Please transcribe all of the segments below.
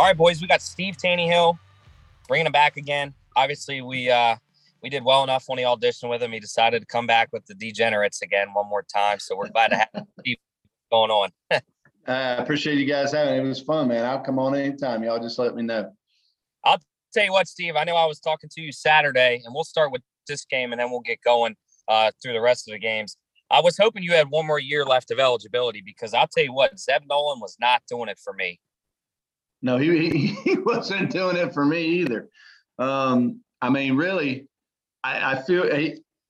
All right, boys, we got Steve Taneyhill bringing him back again. Obviously, we uh we did well enough when he auditioned with him. He decided to come back with the Degenerates again one more time. So we're glad to have Steve going on. I appreciate you guys having it. It was fun, man. I'll come on anytime. Y'all just let me know. I'll tell you what, Steve, I know I was talking to you Saturday, and we'll start with this game, and then we'll get going uh, through the rest of the games. I was hoping you had one more year left of eligibility because I'll tell you what, Zeb Noland was not doing it for me. No, he, he, wasn't doing it for me either. Um, I mean, really, I, I feel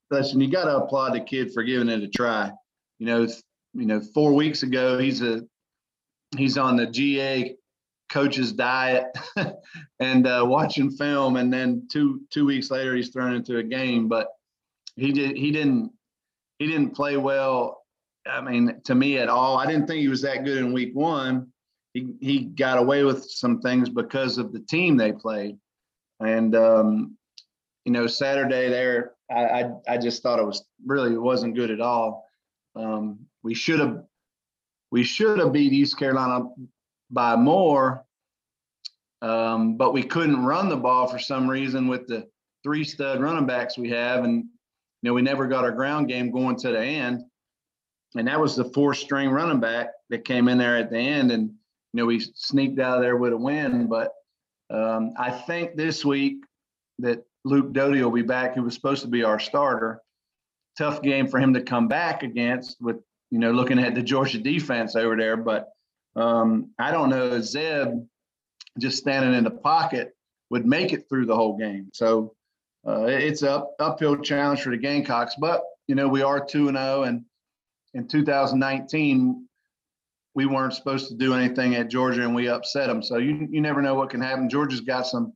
listen, you got to applaud the kid for giving it a try. You know, you know, four weeks ago, he's a he's on the GA coach's diet and uh, watching film, and then two two weeks later, he's thrown into a game. But he did he didn't he didn't play well. I mean, to me at all. I didn't think he was that good in week one. He he got away with some things because of the team they played, and um, you know, Saturday there, I, I I just thought it was really it wasn't good at all. Um, we should have we should have beat East Carolina by more, um, but we couldn't run the ball for some reason with the three stud running backs we have, and you know we never got our ground game going to the end, and that was the four string running back that came in there at the end, and you know we sneaked out of there with a win. But um, I think this week that Luke Doty will be back, who was supposed to be our starter. Tough game for him to come back against with you know looking at the Georgia defense over there, but um, I don't know Zeb just standing in the pocket would make it through the whole game. So uh, it's a uphill challenge for the Gamecocks, but you know we are two and zero, and in 2019 we weren't supposed to do anything at Georgia, and we upset them. So you you never know what can happen. Georgia's got some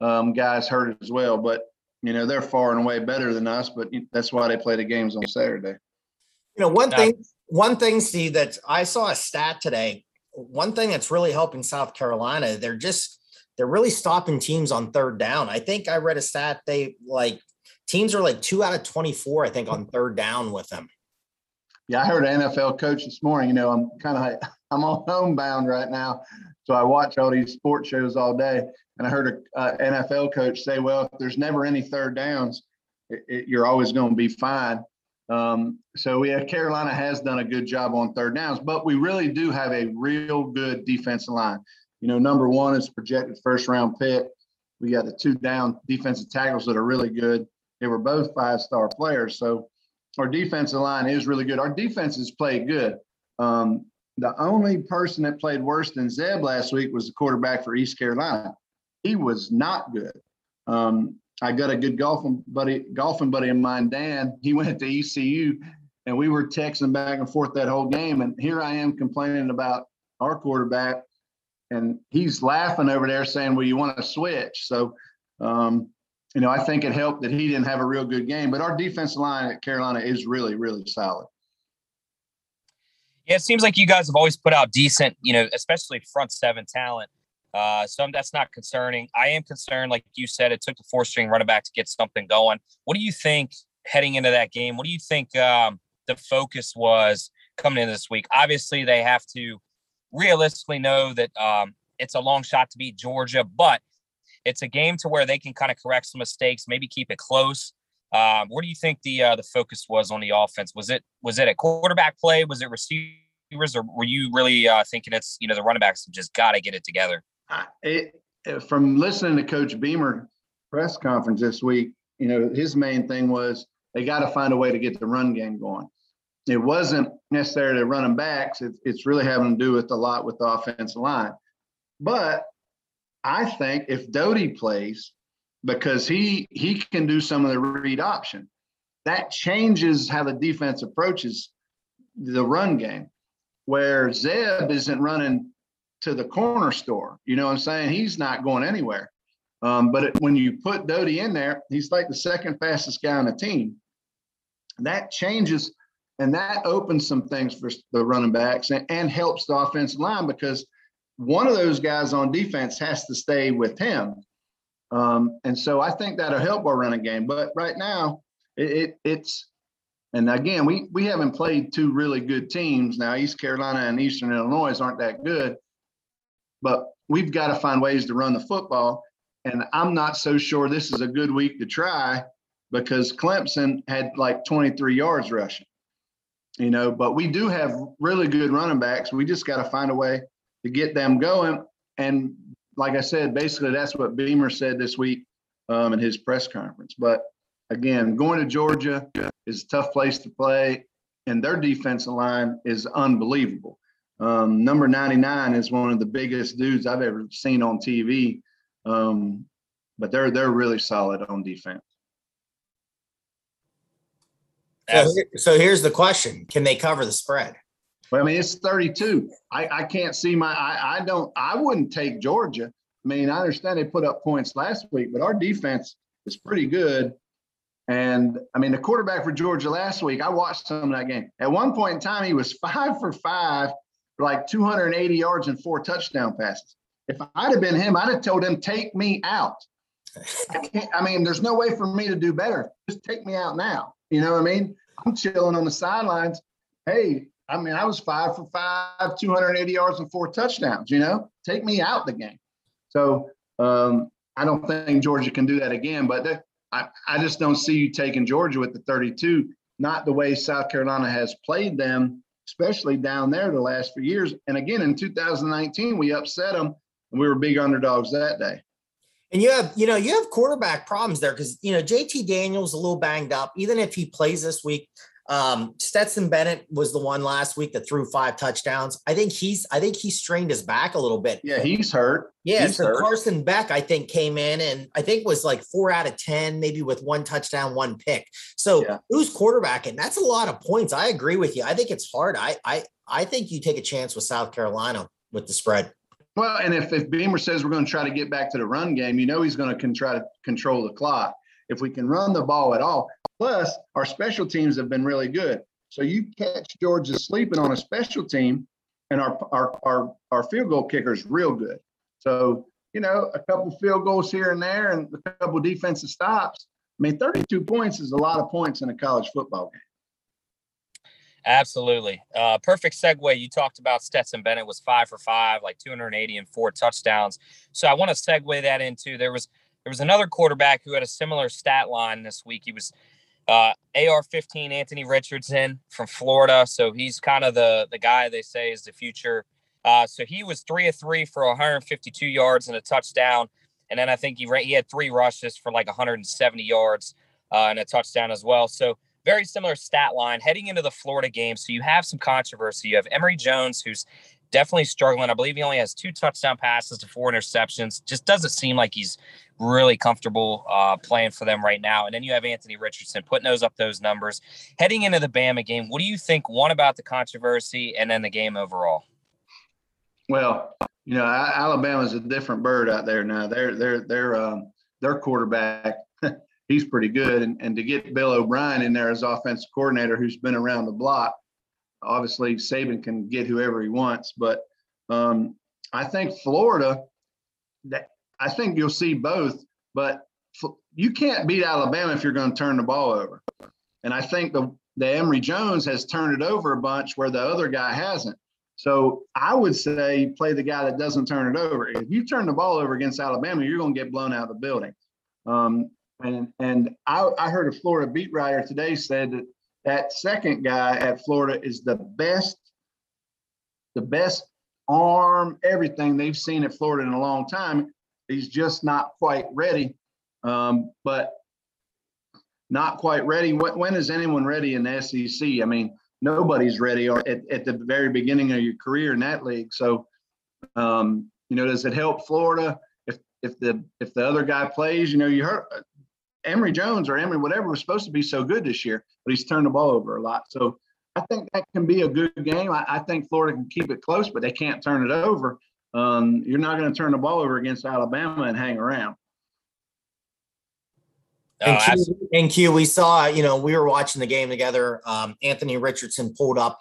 um, guys hurt as well, but you know they're far and away better than us. But that's why they play the games on Saturday. You know, one thing, one thing, Steve, that I saw a stat today. One thing that's really helping South Carolina, they're just they're really stopping teams on third down. I think I read a stat they like teams are like two out of 24, I think, on third down with them. Yeah, I heard an NFL coach this morning. You know, I'm kind of I'm on homebound right now, so I watch all these sports shows all day. And I heard a uh, NFL coach say, "Well, if there's never any third downs, it, it, you're always going to be fine." Um, so yeah, Carolina has done a good job on third downs, but we really do have a real good defensive line. You know, number one is projected first round pick. We got the two down defensive tackles that are really good. They were both five star players, so our defensive line is really good. Our defenses played good. Um, the only person that played worse than Zeb last week was the quarterback for East Carolina. He was not good. Um, I got a good golfing buddy, golfing buddy of mine, Dan. He went to ECU, and we were texting back and forth that whole game. And here I am complaining about our quarterback, and he's laughing over there saying, "Well, you want to switch?" So, um, you know, I think it helped that he didn't have a real good game. But our defensive line at Carolina is really, really solid. Yeah, it seems like you guys have always put out decent, you know, especially front seven talent. Uh, so that's not concerning. I am concerned, like you said, it took the four string running back to get something going. What do you think heading into that game? What do you think um, the focus was coming in this week? Obviously, they have to realistically know that um, it's a long shot to beat Georgia, but it's a game to where they can kind of correct some mistakes, maybe keep it close. Um, what do you think the uh, the focus was on the offense? Was it was it a quarterback play? Was it receivers, or were you really uh, thinking it's you know the running backs just got to get it together? I, it, uh, from listening to Coach Beamer press conference this week, you know, his main thing was they got to find a way to get the run game going. It wasn't necessarily running backs. It's, it's really having to do with a lot with the offensive line. But I think if Doty plays, because he he can do some of the read option. that changes how the defense approaches the run game, where Zeb isn't running to the corner store. You know what I'm saying? He's not going anywhere. Um, but it, when you put Doty in there, he's like the second fastest guy on the team. That changes and that opens some things for the running backs and, and helps the offensive line because one of those guys on defense has to stay with him. Um, and so I think that'll help our running game. But right now, it, it, it's and again we we haven't played two really good teams now. East Carolina and Eastern Illinois aren't that good, but we've got to find ways to run the football. And I'm not so sure this is a good week to try because Clemson had like 23 yards rushing. You know, but we do have really good running backs. We just got to find a way to get them going. And like I said, basically that's what Beamer said this week um, in his press conference. But again, going to Georgia is a tough place to play, and their defensive line is unbelievable. Um, number 99 is one of the biggest dudes I've ever seen on TV. Um, but they're they're really solid on defense. So, so here's the question: Can they cover the spread? Well, I mean, it's 32. I, I can't see my. I, I don't. I wouldn't take Georgia. I mean, I understand they put up points last week, but our defense is pretty good. And I mean, the quarterback for Georgia last week, I watched some of that game. At one point in time, he was five for five, like 280 yards and four touchdown passes. If I'd have been him, I'd have told him, take me out. I, can't, I mean, there's no way for me to do better. Just take me out now. You know what I mean? I'm chilling on the sidelines. Hey, I mean, I was five for five, 280 yards and four touchdowns, you know, take me out the game. So um, I don't think Georgia can do that again, but I, I just don't see you taking Georgia with the 32, not the way South Carolina has played them, especially down there the last few years. And again, in 2019, we upset them and we were big underdogs that day. And you have, you know, you have quarterback problems there because you know JT Daniels a little banged up. Even if he plays this week, um, Stetson Bennett was the one last week that threw five touchdowns. I think he's, I think he strained his back a little bit. Yeah, he's hurt. Yeah, he's so hurt. Carson Beck, I think, came in and I think was like four out of ten, maybe with one touchdown, one pick. So Yeah. who's quarterbacking? That's a lot of points. I agree with you. I think it's hard. I, I, I think you take a chance with South Carolina with the spread. Well, and if, if Beamer says we're going to try to get back to the run game, you know he's going to con- try to control the clock. If we can run the ball at all, plus our special teams have been really good. So you catch Georgia sleeping on a special team, and our our our, our field goal kicker is real good. So you know a couple field goals here and there, and a couple defensive stops. I mean, 32 points is a lot of points in a college football game. Absolutely. Uh, perfect segue. You talked about Stetson Bennett was five for five, like 280 and four touchdowns. So I want to segue that into there was there was another quarterback who had a similar stat line this week. He was uh, AR-15 Anthony Richardson from Florida. So he's kind of the the guy they say is the future. Uh, so he was three of three for 152 yards and a touchdown. And then I think he ran, he had three rushes for like 170 yards uh, and a touchdown as well. So very similar stat line heading into the Florida game. So you have some controversy. You have Emory Jones, who's definitely struggling. I believe he only has two touchdown passes to four interceptions. Just doesn't seem like he's really comfortable uh, playing for them right now. And then you have Anthony Richardson putting those up those numbers. Heading into the Bama game, what do you think? One about the controversy, and then the game overall. Well, you know, Alabama's a different bird out there now. They're they're they're um, their quarterback. he's pretty good, and and to get Bill O'Brien in there as offensive coordinator, who's been around the block, obviously Saban can get whoever he wants. But um, I think Florida, that I think you'll see both. But you can't beat Alabama if you're going to turn the ball over. And I think the the Emory Jones has turned it over a bunch where the other guy hasn't. So I would say play the guy that doesn't turn it over. If you turn the ball over against Alabama, you're going to get blown out of the building. Um, and and I, I heard a Florida beat writer today said that that second guy at Florida is the best, the best arm, everything they've seen at Florida in a long time. He's just not quite ready. Um, but not quite ready. When, when is anyone ready in the SEC? I mean, nobody's ready at, at the very beginning of your career in that league. So, um, you know, does it help Florida if if the if the other guy plays? You know, you heard Emory Jones or Emory whatever was supposed to be so good this year, but he's turned the ball over a lot. So I think that can be a good game. I, I think Florida can keep it close, but they can't turn it over. Um, you're not going to turn the ball over against Alabama and hang around. Oh, And Q, absolutely. and Q, we saw, you know, we were watching the game together. Um, Anthony Richardson pulled up.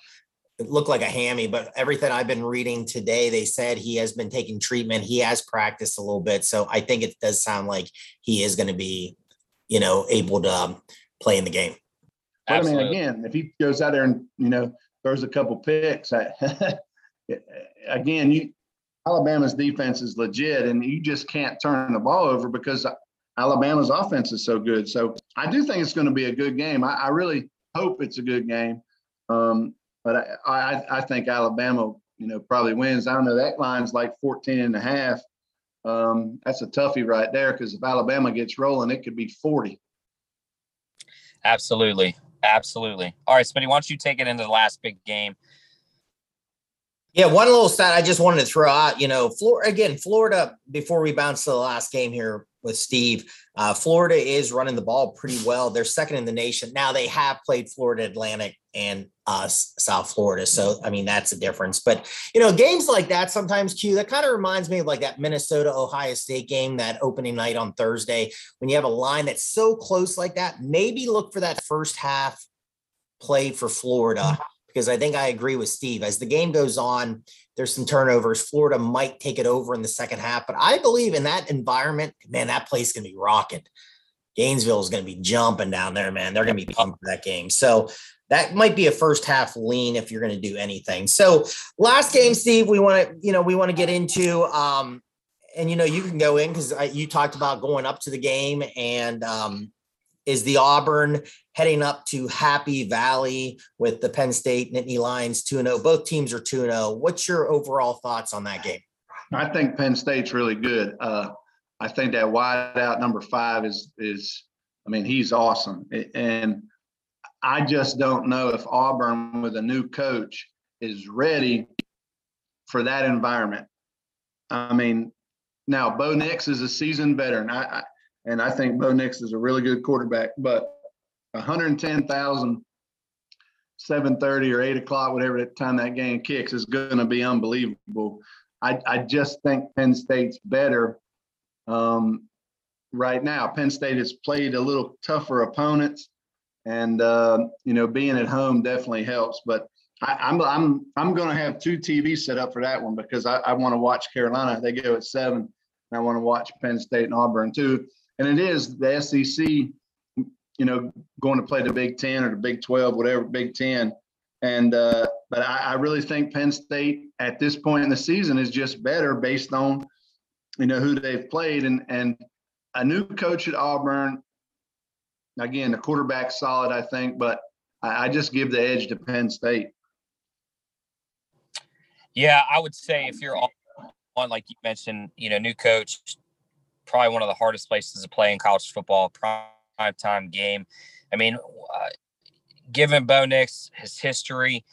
It looked like a hammy, but everything I've been reading today, they said he has been taking treatment. He has practiced a little bit. So I think it does sound like he is going to be, you know, able to um, play in the game. But I mean, again, if he goes out there and you know throws a couple picks, I, again, you Alabama's defense is legit, and you just can't turn the ball over because Alabama's offense is so good. So I do think it's going to be a good game. I, I really hope it's a good game, um, but I, I, I think Alabama, you know, probably wins. I don't know that line's like 14 and a half. Um, that's a toughie right there because if Alabama gets rolling, it could be 40. Absolutely. Absolutely. All right, Smitty, why don't you take it into the last big game? Yeah, one little stat I just wanted to throw out. You know, Florida again, Florida. Before we bounce to the last game here with Steve, uh, Florida is running the ball pretty well. They're second in the nation now. They have played Florida Atlantic and uh, South Florida, so I mean that's a difference. But you know, games like that sometimes, Q, that kind of reminds me of like that Minnesota Ohio State game that opening night on Thursday when you have a line that's so close like that. Maybe look for that first half play for Florida because I think I agree with Steve. As the game goes on, there's some turnovers. Florida might take it over in the second half, but I believe in that environment, man, that place is going to be rocking. Gainesville is going to be jumping down there, man. They're going to be pumped for that game. So that might be a first half lean if you're going to do anything. So last game, Steve, we want to, you know, we want to get into, um, and you know, you can go in because you talked about going up to the game and um, is the Auburn heading up to Happy Valley with the Penn State Nittany Lions 2 0. Both teams are 2 0. What's your overall thoughts on that game? I think Penn State's really good. Uh, I think that wide out number five is is I mean he's awesome, and I just don't know if Auburn with a new coach is ready for that environment. I mean, now Bo Nix is a seasoned veteran, I, I and I think Bo Nix is a really good quarterback, but 110,000. 7:30 or 8 o'clock, whatever time that game kicks, is going to be unbelievable. I, I just think Penn State's better um, right now. Penn State has played a little tougher opponents, and uh, you know, being at home definitely helps. But I, I'm I'm I'm going to have two TVs set up for that one because I, I want to watch Carolina. They go at seven, and I want to watch Penn State and Auburn too. And it is the SEC, you know, going to play the Big Ten or the Big Twelve, whatever Big Ten. And uh, but I, I really think Penn State at this point in the season is just better based on you know who they've played and and a new coach at Auburn. Again, the quarterback's solid, I think, but I, I just give the edge to Penn State. Yeah, I would say if you're on, like you mentioned, you know, new coach, probably one of the hardest places to play in college football, prime time game. I mean, uh, given Bo Nix his history,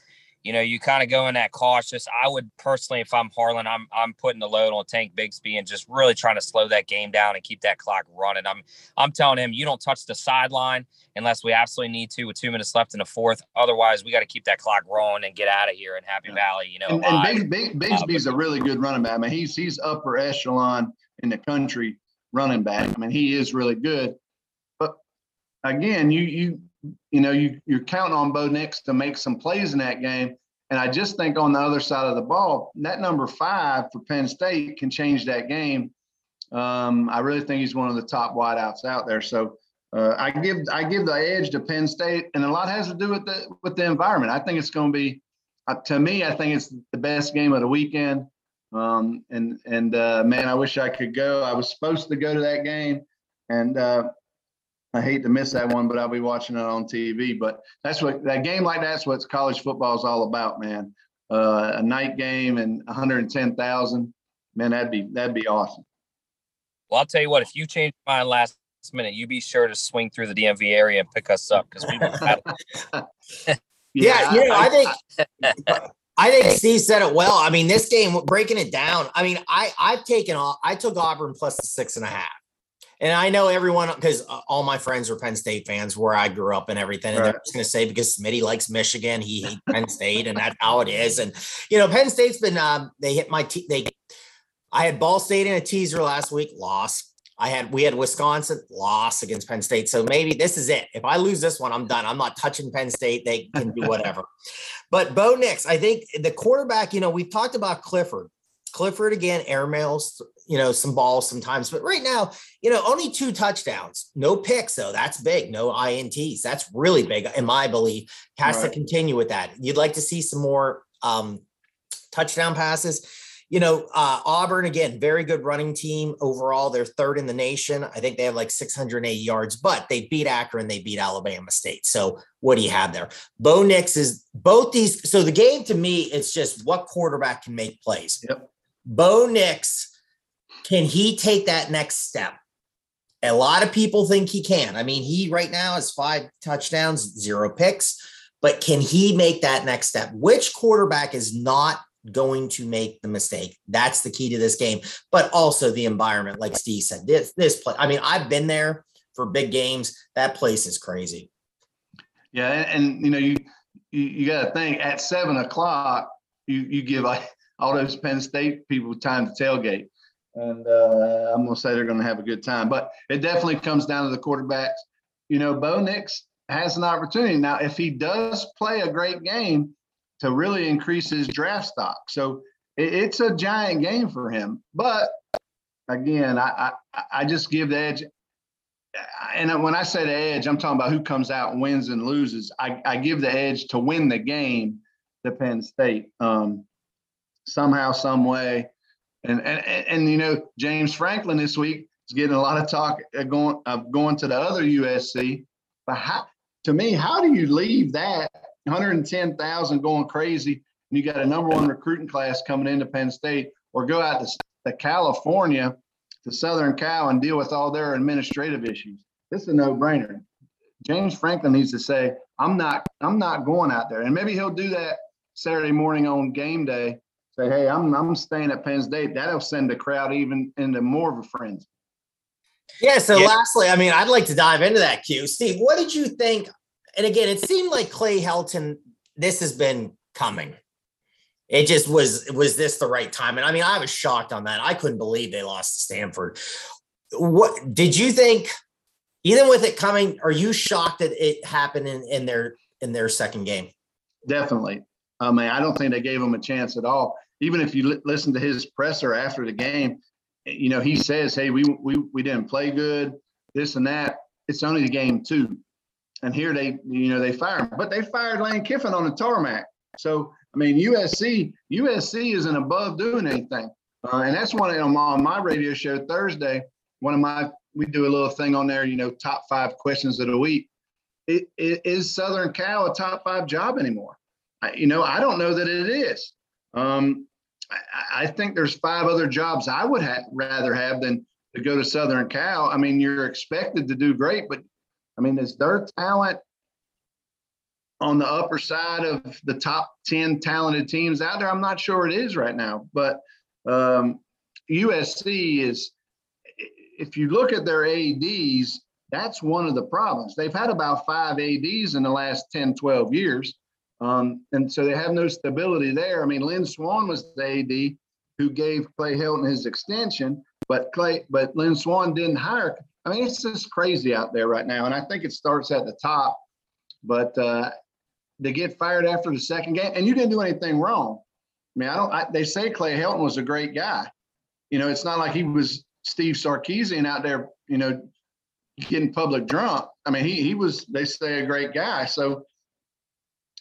you know, you kind of go in that cautious. I would personally, if I'm Harsin, I'm I'm putting the load on Tank Bigsby and just really trying to slow that game down and keep that clock running. I'm I'm telling him you don't touch the sideline unless we absolutely need to with two minutes left in the fourth. Otherwise, we got to keep that clock rolling and get out of here in Happy Yeah. Valley. You know, And, and Big, Big, Bigsby's a really good running back. I mean, he's he's upper echelon in the country running back. I mean, he is really good. But again, you you you know you you're counting on Bo Nix to make some plays in that game. And I just think on the other side of the ball, that number five for Penn State can change that game. Um, I really think he's one of the top wideouts out there. So uh, I give I give the edge to Penn State, and a lot has to do with the with the environment. I think it's going to be, uh, to me, I think it's the best game of the weekend. Um, and and uh, man, I wish I could go. I was supposed to go to that game, and uh, I hate to miss that one, but I'll be watching it on TV. But that's what that game like that's what college football is all about, man. Uh, a night game and 110,000, man, that'd be that'd be awesome. Well, I'll tell you what, if you change your mind last minute, you be sure to swing through the DMV area and pick us up because we will battle. Yeah, you know, I think I think Steve said it well. I mean, this game breaking it down. I mean, I I've taken off. I took Auburn plus the six and a half, And I know everyone because uh, all my friends are Penn State fans where I grew up and everything. And Right. they're just going to say because Smitty likes Michigan, he hates Penn State, and that's how it is. And you know, Penn State's been um, they hit my te- they. I had Ball State in a teaser last week, loss. I had we had Wisconsin loss against Penn State. So maybe this is it. If I lose this one, I'm done. I'm not touching Penn State. They can do whatever. but Bo Nix, I think the quarterback. You know, we've talked about Clifford. Clifford again, airmails, you know, some balls sometimes. But right now, you know, only two touchdowns, no picks, though. That's big. No INTs. That's really big, in my belief. Has to continue with that. You'd like to see some more um, touchdown passes. You know, uh, Auburn again, very good running team overall. They're third in the nation. I think they have like 680 yards, but they beat Akron, they beat Alabama State. So what do you have there? Bo Nix is both these. So the game to me, it's just what quarterback can make plays. Yep. Bo Nix, can he take that next step? A lot of people think he can. I mean, he right now has five touchdowns, zero picks, but can he make that next step? Which quarterback is not going to make the mistake? That's the key to this game, but also the environment, like Steve said. This this play. I mean, I've been there for big games. That place is crazy. Yeah, and, and you know, you you, you got to think at seven o'clock, you you give like all those Penn State people time to tailgate, and uh, I'm gonna say they're gonna have a good time. But it definitely comes down to the quarterbacks. You know, Bo Nix has an opportunity now if he does play a great game to really increase his draft stock. So it, it's a giant game for him. But again, I I, I just give the edge and when I say the edge, I'm talking about who comes out wins and loses. I, I give the edge to win the game to Penn State um, somehow, some way. And, and and you know James Franklin this week is getting a lot of talk uh, going of going to the other USC. But how, to me, how do you leave that 110,000 going crazy and you got a number one recruiting class coming into Penn State, or go out to, to California to Southern Cal and deal with all their administrative issues. This is a no-brainer. James Franklin needs to say, "I'm not, I'm not going out there," and maybe he'll do that Saturday morning on game day. Say, "Hey, I'm, I'm staying at Penn State." That'll send the crowd even into more of a frenzy. Yeah. So Yeah. lastly, I mean, I'd like to dive into that Q. Steve, what did you think? And again, it seemed like Clay Helton, this has been coming. It just was, was this the right time? And I mean, I was shocked on that. I couldn't believe they lost to Stanford. What did you think? Even with it coming, are you shocked that it happened in, in their in their second game? Definitely. I mean, I don't think they gave him a chance at all. Even if you li- listen to his presser after the game, you know, he says, "Hey, we we we didn't play good, this and that. It's only the game two, and here they, you know, they fired but they fired Lane Kiffin on the tarmac. So I mean, USC USC isn't above doing anything, uh, and that's one of on my radio show Thursday. One of my we do a little thing on there, you know, top five questions of the week. It, it, is Southern Cal a top five job anymore? You know, I don't know that it is. Um, I, I think there's five other jobs I would ha- rather have than to go to Southern Cal. I mean, you're expected to do great, but I mean, is their talent on the upper side of the top 10 talented teams out there? I'm not sure it is right now, but um, USC is, if you look at their ADs, that's one of the problems. They've had about five ADs in the last 10, 12 years. Um, and so they have no stability there. I mean, Lynn Swann was the AD who gave Clay Helton his extension, but Clay, but Lynn Swann didn't hire. I mean, it's just crazy out there right now. And I think it starts at the top, but uh, they get fired after the second game, and you didn't do anything wrong. I mean, I don't. I, they say Clay Helton was a great guy. You know, it's not like he was Steve Sarkisian out there. You know, getting public drunk. I mean, he he was. They say a great guy. So,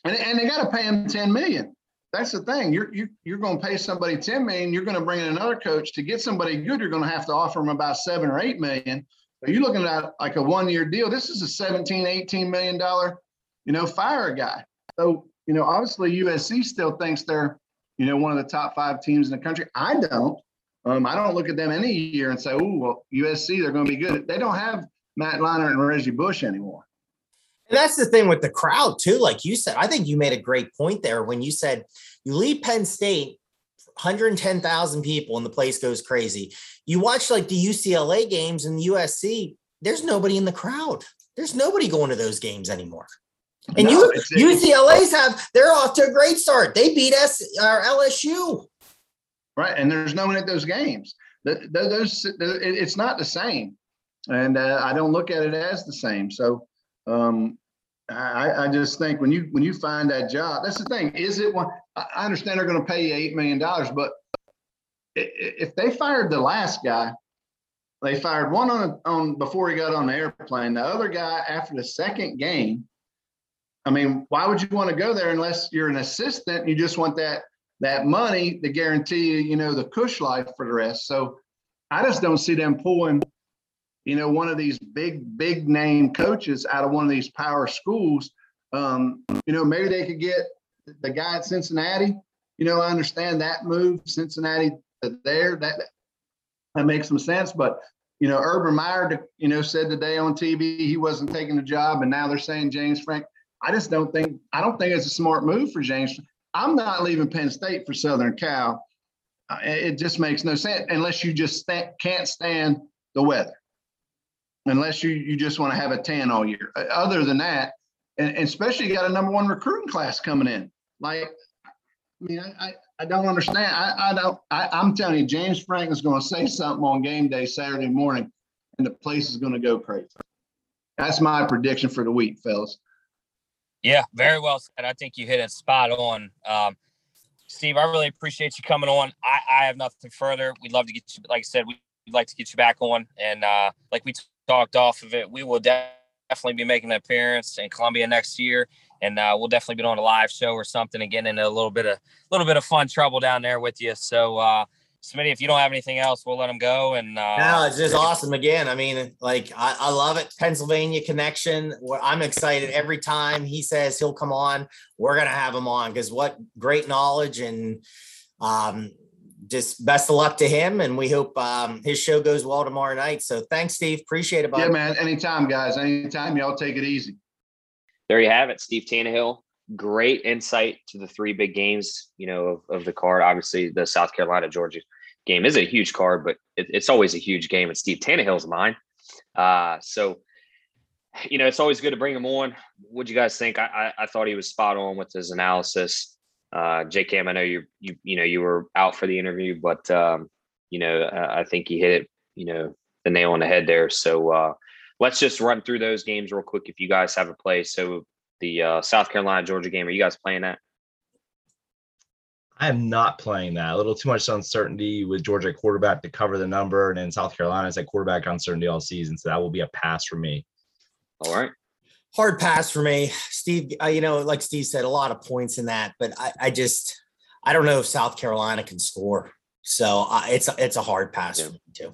and and they got to pay him ten million. That's the thing. You're you, are you're going to pay somebody ten million. You're going to bring in another coach to get somebody good. You're going to have to offer him about seven or eight million. So you're looking at like a one year deal. This is a 17, 18 million dollar, you know, fire guy. So you know, obviously USC still thinks they're you know one of the top five teams in the country. I don't. Um, I don't look at them any year and say, oh, well, USC, they're going to be good. They don't have Matt Leinart and Reggie Bush anymore. And that's the thing with the crowd too. Like you said, I think you made a great point there when you said you leave Penn State 110,000 people and the place goes crazy. You watch like the UCLA games and the USC, there's nobody in the crowd. There's nobody going to those games anymore. And No, you UCLA's have they're off to a great start. They beat us our LSU. Right, and there's no one at those games. Th- th- Those, it- it's not the same, and uh, I don't look at it as the same. So, um, I, I just think when you when you find that job, that's the thing. Is it one? I understand they're going to pay you eight million dollars, but if they fired the last guy, they fired one on on before he got on the airplane. The other guy after the second game. I mean, why would you want to go there unless you're an assistant? You just want that that money to guarantee you, you know, the cush life for the rest. So I just don't see them pulling, you know, one of these big, big name coaches out of one of these power schools. Um, you know, maybe they could get the guy at Cincinnati. You know, I understand that move, Cincinnati there. That that makes some sense. But you know, Urban Meyer, you know, said today on TV he wasn't taking the job, and now they're saying James Frank. I just don't think I don't think it's a smart move for James. I'm not leaving Penn State for Southern Cal. Uh, It just makes no sense unless you just sta- can't stand the weather. Unless you you just want to have a tan all year. Uh, Other than that, and, and especially you got a number one recruiting class coming in. Like, I mean, I I, don't understand. I I don't. I, I'm telling you, James Frank is going to say something on game day Saturday morning, and the place is going to go crazy. That's my prediction for the week, fellas. Yeah, very well said. I think you hit it spot on. Um, Steve, I really appreciate you coming on. I, I have nothing further. We'd love to get you, like I said, we'd like to get you back on. And uh, like we talked off of it, we will de- definitely be making an appearance in Columbia next year. And uh, we'll definitely be doing a live show or something and into a little bit of little bit of fun trouble down there with you. So, uh, Smitty, if you don't have anything else, we'll let them go. And uh, No, it's just awesome. Again, I mean, like I, I love it. Pennsylvania connection. I'm excited every time he says he'll come on. We're gonna have him on because what great knowledge and um, just best of luck to him. And we hope um, his show goes well tomorrow night. So thanks, Steve. Appreciate it, bud. Yeah, man. Anytime, guys. Anytime. Y'all take it easy. there you have it, Steve Taneyhill. Great insight to the three big games, you know, of, of the card. Obviously, the South Carolina Georgia game is a huge card, but it, it's always a huge game. It's Steve Taneyhill's mine. Uh, so, you know, it's always good to bring him on. What'd you guys think? I, I, I thought he was spot on with his analysis. Uh, J Cam, I know you you you know you were out for the interview, but um, you know, I, I think he hit it, you know, the nail on the head there. So uh, let's just run through those games real quick if you guys have a play. So the uh, South Carolina Georgia game, are you guys playing that? I am not playing that. A little too much uncertainty with Georgia quarterback to cover the number, and then South Carolina's at quarterback uncertainty all season. So that will be a pass for me. All right. Hard pass for me, Steve. Uh, you know, like Steve said, a lot of points in that, but I, I just I don't know if South Carolina can score. So uh, it's it's a hard pass Yeah. for me too.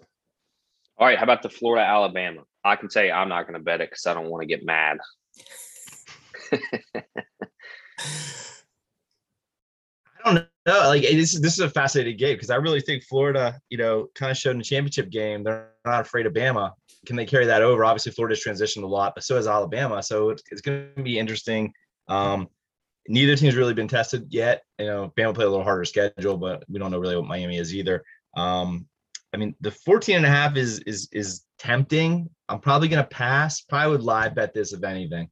All right. How about the Florida Alabama? I can tell you I'm not going to bet it because I don't want to get mad. I don't know. Like this is this is a fascinating game because I really think Florida, you know, kind of showed in the championship game they're not afraid of Bama. Can they carry that over? Obviously, Florida's transitioned a lot, but so has Alabama. So it's, it's going to be interesting. Um, neither team's really been tested yet. You know, Bama play a little harder schedule, but we don't know really what Miami is either. Um, I mean, the 14 and a half is is is tempting. I'm probably going to pass. Probably would live bet this if anything.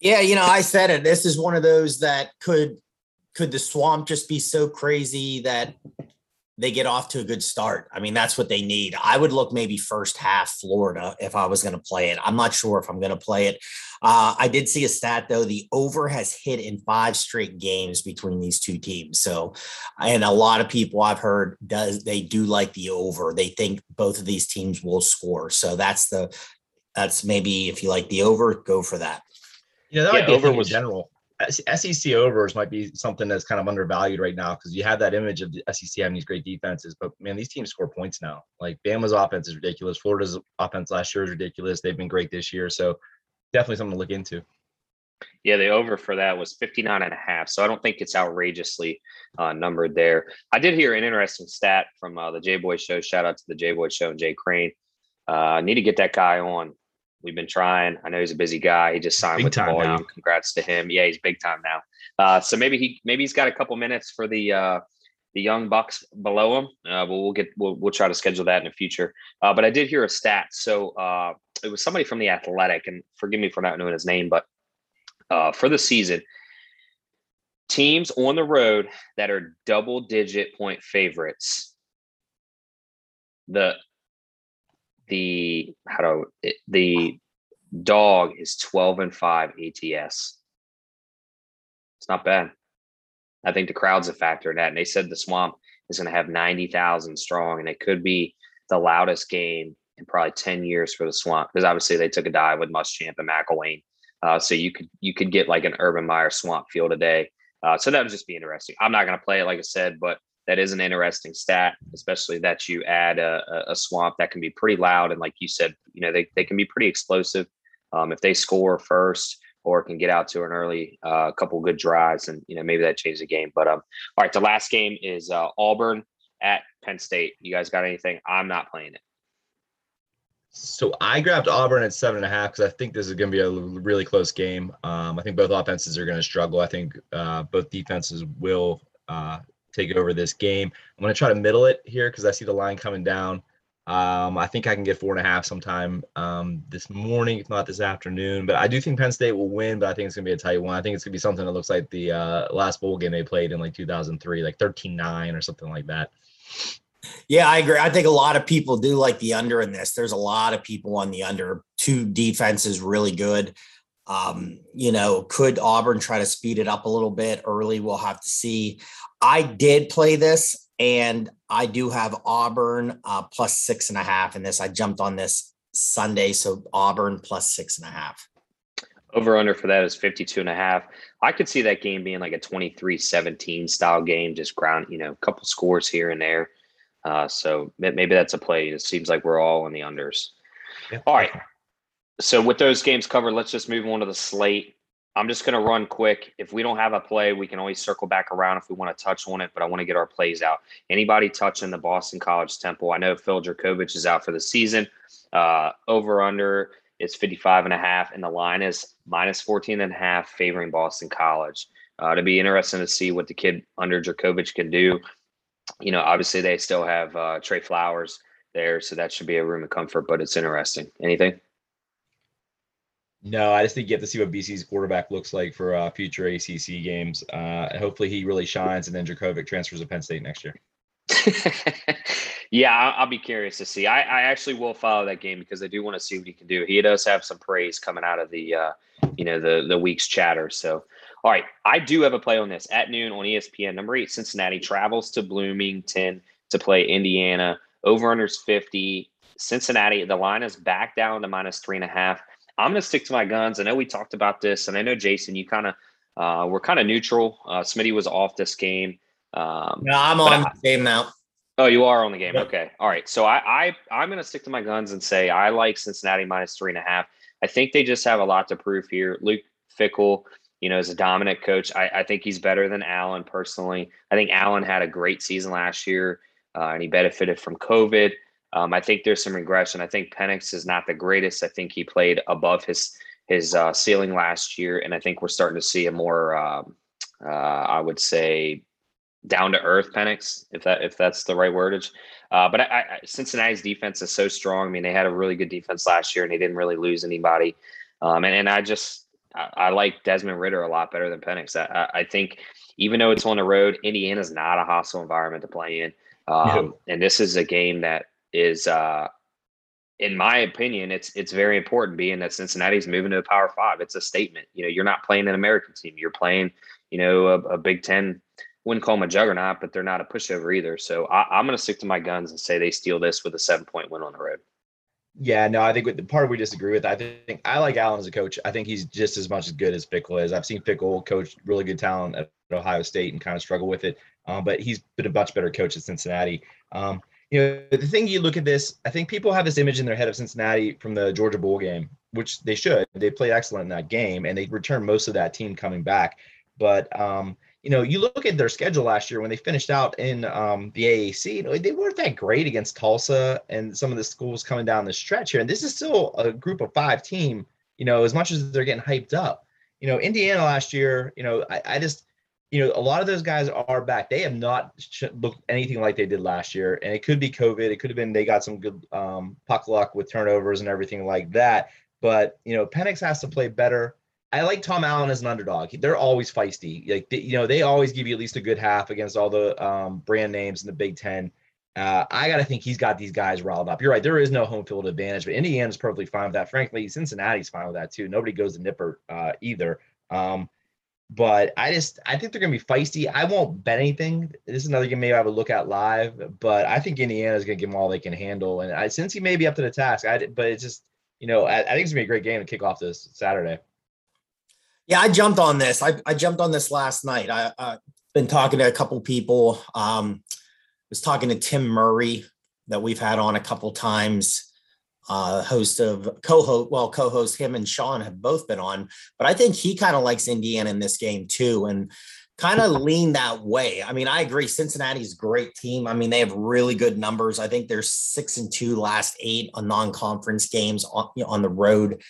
Yeah, you know, I said it. This is one of those that could could the swamp just be so crazy that they get off to a good start. I mean, that's what they need. I would look maybe first half Florida if I was going to play it. I'm not sure if I'm going to play it. Uh, I did see a stat though. The over has hit in five straight games between these two teams. So, and a lot of people I've heard does they do like the over. They think both of these teams will score. So that's the that's maybe if you like the over, go for that. You know, that Yeah, might be over was- in general. SEC overs might be something that's kind of undervalued right now because you have that image of the SEC having these great defenses, but man, these teams score points now. Like Bama's offense is ridiculous. Florida's offense last year is ridiculous. They've been great this year, so definitely something to look into. Yeah, the over for that was 59 and a half. So I don't think it's outrageously uh, numbered there. I did hear an interesting stat from uh, the J Boy Show. Shout out to the J Boy Show and Jay Crane. Uh, need to get that guy on. We've been trying. I know he's a busy guy. He just signed Big with the volume. now. Congrats to him. Yeah, he's big time now. Uh, so maybe he maybe he's got a couple minutes for the uh, the young bucks below him. Uh, but we'll get we'll, we'll try to schedule that in the future. Uh, but I did hear a stat. So uh, it was somebody from the Athletic, and forgive me for not knowing his name, but uh, for the season, teams on the road that are double digit point favorites. The the how do the dog is 12 and 5 ATS. It's not bad. I think the crowd's a factor in that. And they said the swamp is going to have 90,000 strong, and it could be the loudest game in probably 10 years for the swamp because obviously they took a dive with Muschamp and McElwain. Uh, so you could you could get like an Urban Meyer swamp feel today. Uh, so that would just be interesting. I'm not going to play it like I said, but that is an interesting stat, especially that you add a, a, swamp that can be pretty loud and like you said, you know they they can be pretty explosive um, if they score first or can get out to an early uh, couple good drives, and you know maybe that changes the game. But um, all right, the last game is uh, Auburn at Penn State. You guys got anything? I'm not playing it. So I grabbed Auburn at seven and a half because I think this is going to be a really close game. Um, I think both offenses are going to struggle. I think uh, both defenses will uh, take over this game. I'm going to try to middle it here because I see the line coming down. Um, I think I can get four and a half sometime um, this morning, if not this afternoon. But I do think Penn State will win, but I think it's going to be a tight one. I think it's going to be something that looks like the uh, last bowl game they played in like 2003, like 13 9 or something like that. Yeah, I agree. I think a lot of people do like the under in this. There's a lot of people on the under. Two defenses really good. Um, you know, could Auburn try to speed it up a little bit early? We'll have to see. I did play this and I do have Auburn uh, plus six and a half in this. I jumped on this Sunday, so Auburn plus six and a half. Over under for that is 52 and a half. I could see that game being like a 23 17 style game, just ground, you know, a couple scores here and there. Uh, so maybe that's a play. It seems like we're all in the unders. Yeah. All right. So with those games covered, let's just move on to the slate. I'm just going to run quick. If we don't have a play, we can always circle back around if we want to touch on it, but I want to get our plays out. Anybody touching the Boston College Temple? I know Phil Jurkovec is out for the season. Uh, over under is 55 and a half, and the line is minus 14 and a half, favoring Boston College. Uh, to be interesting to see what the kid under Jurkovec can do. You know, obviously they still have uh, Trey Flowers there, so that should be a room of comfort, but it's interesting. Anything? No, I just think you have to see what BC's quarterback looks like for uh, future ACC games. Uh, hopefully, he really shines, and then Jurkovec transfers to Penn State next year. yeah, I'll, I'll, be curious to see. I, I, actually will follow that game because I do want to see what he can do. He does have some praise coming out of the, uh, you know, the the week's chatter. So, all right, I do have a play on this at noon on ESPN. Number eight, Cincinnati travels to Bloomington to play Indiana. Over unders fifty. Cincinnati, the line is back down to minus three and a half. I'm going to stick to my guns. I know we talked about this, and I know Jason, you kind of uh, were kind of neutral. Uh, Smitty was off this game. Um, no, I'm on I, the game now. Oh, you are on the game. Yep. Okay, all right. So I, I I'm going to stick to my guns and say I like Cincinnati minus three and a half. I think they just have a lot to prove here. Luke Fickell, you know, is a dominant coach. I, I think he's better than Allen personally. I think Allen had a great season last year, uh, and he benefited from COVID. Um, I think there's some regression. I think Penix is not the greatest. I think he played above his his uh, ceiling last year, and I think we're starting to see a more, um, uh, I would say, down to earth Penix, if that if that's the right wordage. Uh, but I, I, Cincinnati's defense is so strong. I mean, they had a really good defense last year, and they didn't really lose anybody. Um, and, and I just I, I, like Desmond Ridder a lot better than Penix. I, I, think even though it's on the road, Indiana's not a hostile environment to play in. Um, And this is a game that is uh in my opinion, it's it's very important being that Cincinnati's moving to a power five. It's a statement. You know, you're not playing an American team. You're playing, you know, a, a Big Ten. Wouldn't call them a juggernaut, but they're not a pushover either. So I, am going to stick to my guns and say they steal this with a seven point win on the road. Yeah, no, I think with the part we disagree with, I think I like Allen as a coach. I think he's just as much as good as Fickell is. I've seen Fickell coach really good talent at Ohio State and kind of struggle with it, um, but he's been a much better coach at Cincinnati. Um, you know, the thing you look at this, I think people have this image in their head of Cincinnati from the Georgia Bowl game, which they should. They played excellent in that game, and they returned most of that team coming back. But um, you know, you look at their schedule last year when they finished out in um, the AAC. You know, they weren't that great against Tulsa and some of the schools coming down the stretch here. And this is still a group of five team. You know, as much as they're getting hyped up. You know, Indiana last year. You know, I, I just you know, a lot of those guys are back. They have not looked anything like they did last year, and it could be COVID. It could have been they got some good um, puck luck with turnovers and everything like that. But you know, Penix has to play better. I like Tom Allen as an underdog. They're always feisty. Like they, you know, they always give you at least a good half against all the um, brand names in the Big Ten. Uh, I got to think he's got these guys riled up. You're right. There is no home field advantage, but Indiana's perfectly fine with that. Frankly, Cincinnati's fine with that too. Nobody goes to Nippert uh, either. Um, but I just I think they're gonna be feisty. I won't bet anything. This is another game maybe I would look at live, but I think Indiana's gonna give them all they can handle. And I, since he may be up to the task, I but it's just you know I, I think it's gonna be a great game to kick off this Saturday. Yeah, I jumped on this. I, I jumped on this last night. I, have been talking to a couple people. Um, was talking to Tim Murray that we've had on a couple times uh, host of co-host, well, co-host him and Sean have both been on, but I think he kind of likes Indiana in this game too, and kind of lean that way. I mean, I agree. Cincinnati's a great team. I mean, they have really good numbers. I think they're six and two last eight on non-conference games on, you know, on the road.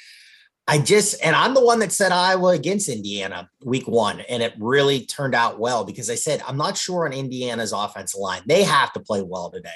I just, and I'm the one that said Iowa against Indiana week one, and it really turned out well because I said, I'm not sure on Indiana's offensive line. They have to play well today.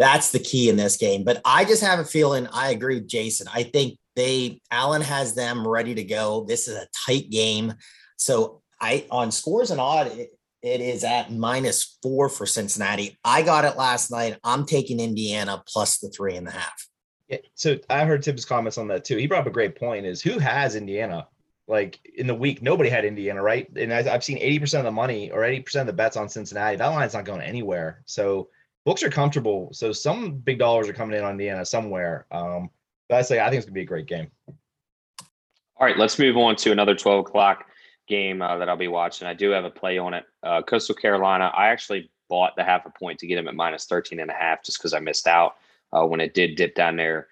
That's the key in this game. But I just have a feeling I agree with Jason. I think they Allen has them ready to go. This is a tight game. So I on scores and odd, it, it is at minus four for Cincinnati. I got it last night. I'm taking Indiana plus the three and a half. Yeah, so I heard Tim's comments on that too. He brought up a great point: is who has Indiana? Like in the week, nobody had Indiana, right? And I've seen 80% of the money or 80% of the bets on Cincinnati. That line's not going anywhere. So books are comfortable. So some big dollars are coming in on Indiana somewhere. Um, but I say I think it's gonna be a great game. All right, let's move on to another 12 o'clock game uh, that I'll be watching. I do have a play on it. Uh, Coastal Carolina. I actually bought the half a point to get them at minus 13 and a half just because I missed out uh, when it did dip down there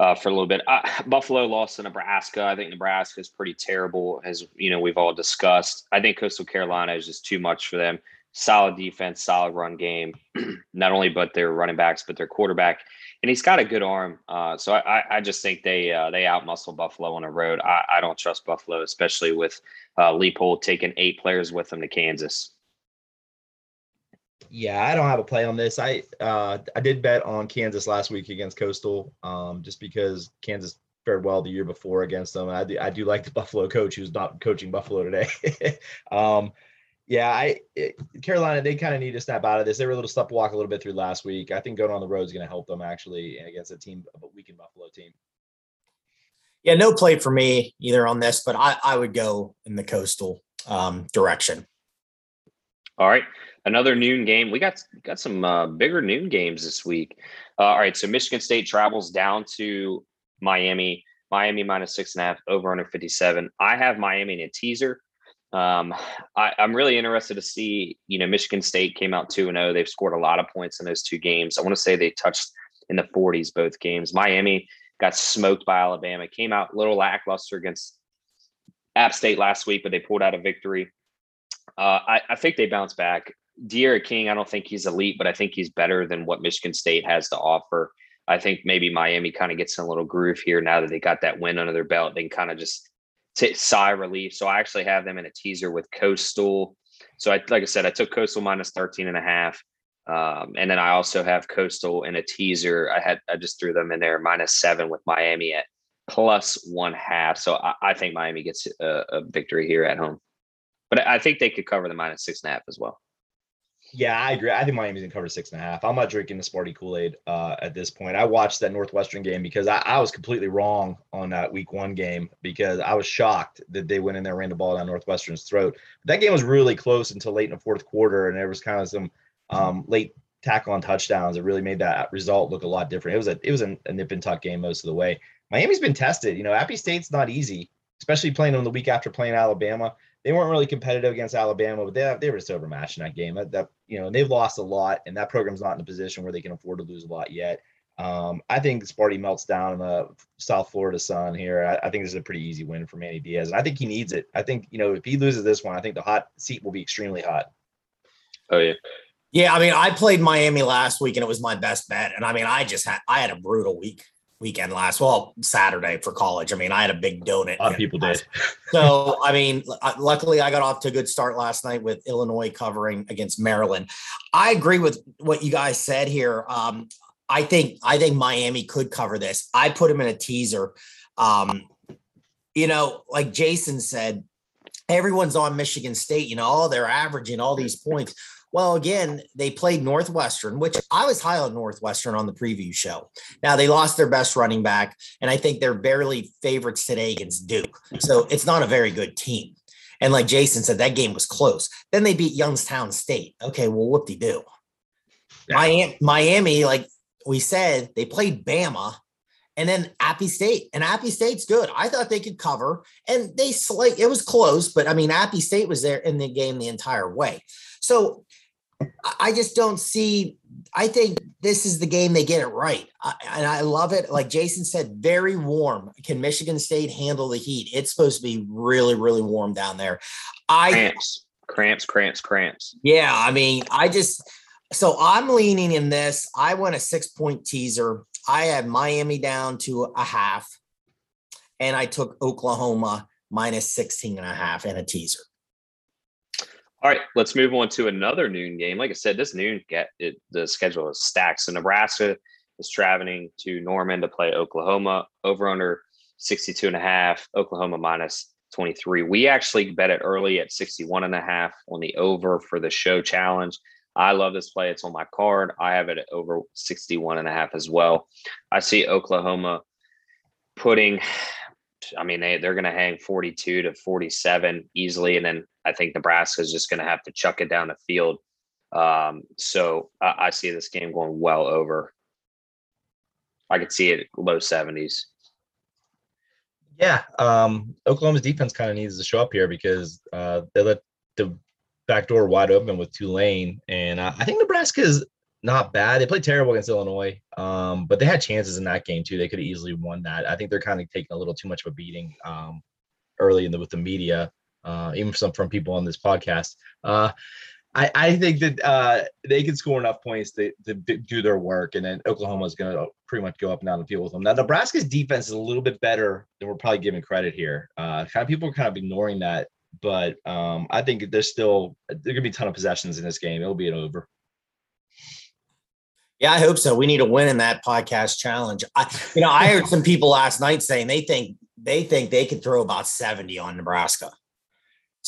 uh, for a little bit. Uh, Buffalo lost to Nebraska. I think Nebraska is pretty terrible, as you know we've all discussed. I think Coastal Carolina is just too much for them solid defense, solid run game, not only but their running backs, but their quarterback. And he's got a good arm. Uh, so I, I just think they uh, they outmuscle Buffalo on the road. I, I don't trust Buffalo, especially with uh, Leipold taking eight players with him to Kansas. Yeah, I don't have a play on this. I uh, I did bet on Kansas last week against Coastal, um, just because Kansas fared well the year before against them. I do, I do like the Buffalo coach who's not coaching Buffalo today. um, yeah, I it, Carolina they kind of need to snap out of this. They were a little step walk a little bit through last week. I think going on the road is going to help them actually against a team a weakened Buffalo team. Yeah, no play for me either on this, but I I would go in the coastal um, direction. All right, another noon game. We got got some uh, bigger noon games this week. Uh, all right, so Michigan State travels down to Miami. Miami minus six and a half over under 57. I have Miami in a teaser. Um, I, am really interested to see. You know, Michigan State came out two and zero. Oh. They've scored a lot of points in those two games. I want to say they touched in the 40s both games. Miami got smoked by Alabama. Came out a little lackluster against App State last week, but they pulled out a victory. Uh, I, I, think they bounce back. D'Eriq King, I don't think he's elite, but I think he's better than what Michigan State has to offer. I think maybe Miami kind of gets in a little groove here now that they got that win under their belt. They can kind of just t- sigh relief. So I actually have them in a teaser with Coastal. So I, like I said, I took Coastal minus 13 and a half. Um, and then I also have Coastal in a teaser. I had, I just threw them in there minus seven with Miami at plus one half. So I, I think Miami gets a, a victory here at home, but I think they could cover the minus six and a half as well. Yeah, I agree. I think Miami's gonna cover six and a half. I'm not drinking the Sparty Kool Aid uh, at this point. I watched that Northwestern game because I, I, was completely wrong on that Week One game because I was shocked that they went in there and ran the ball down Northwestern's throat. That game was really close until late in the fourth quarter, and there was kind of some um, late tackle on touchdowns. that really made that result look a lot different. It was a it was a, a nip and tuck game most of the way. Miami's been tested. You know, Appy State's not easy, especially playing on the week after playing Alabama they weren't really competitive against Alabama, but they they were just overmatched in that game. That, that you know they've lost a lot, and that program's not in a position where they can afford to lose a lot yet. Um, I think Sparty melts down in the South Florida sun here. I, I, think this is a pretty easy win for Manny Diaz, and I think he needs it. I think you know if he loses this one, I think the hot seat will be extremely hot. Oh yeah. Yeah, I mean, I played Miami last week and it was my best bet. And I mean, I just had I had a brutal week. Weekend last well Saturday for college. I mean, I had a big donut. A lot of people did. so I mean, luckily I got off to a good start last night with Illinois covering against Maryland. I agree with what you guys said here. Um, I think I think Miami could cover this. I put him in a teaser. Um, you know, like Jason said, everyone's on Michigan State. You know, oh, they're averaging all these points. Well, again, they played Northwestern, which I was high on Northwestern on the preview show. Now they lost their best running back, and I think they're barely favorites today against Duke. So it's not a very good team. And like Jason said, that game was close. Then they beat Youngstown State. Okay, well, whoop de doo. Yeah. Miami, Miami, like we said, they played Bama and then Appy State. And Appy State's good. I thought they could cover, and they like it was close, but I mean, Appy State was there in the game the entire way. So I just don't see. I think this is the game they get it right, I, and I love it. Like Jason said, very warm. Can Michigan State handle the heat? It's supposed to be really, really warm down there. I cramps, cramps, cramps, cramps. Yeah, I mean, I just so I'm leaning in this. I want a six point teaser. I had Miami down to a half, and I took Oklahoma minus 16 and a half and a teaser. All right, let's move on to another noon game. Like I said, this noon get it, the schedule is stacked. So Nebraska is traveling to Norman to play Oklahoma over under 62 and a half, Oklahoma minus 23. We actually bet it early at 61 and a half on the over for the show challenge. I love this play. It's on my card. I have it at over 61 and a half as well. I see Oklahoma putting I mean, they, they're going to hang 42 to 47 easily. And then I think Nebraska is just going to have to chuck it down the field. Um, so I, I see this game going well over. I could see it low 70s. Yeah. Um, Oklahoma's defense kind of needs to show up here because uh, they let the back door wide open with Tulane. And uh, I think Nebraska is not bad. They played terrible against Illinois, um, but they had chances in that game too. They could have easily won that. I think they're kind of taking a little too much of a beating um, early in the with the media, uh, even some from people on this podcast. Uh, I, I think that uh, they can score enough points to, to do their work, and then Oklahoma is going to pretty much go up and down the field with them. Now, Nebraska's defense is a little bit better than we're probably giving credit here. Uh, kind of people are kind of ignoring that, but um, I think there's still there's going to be a ton of possessions in this game. It'll be an over. Yeah, I hope so. We need to win in that podcast challenge. I, you know, I heard some people last night saying they think they think they could throw about 70 on Nebraska.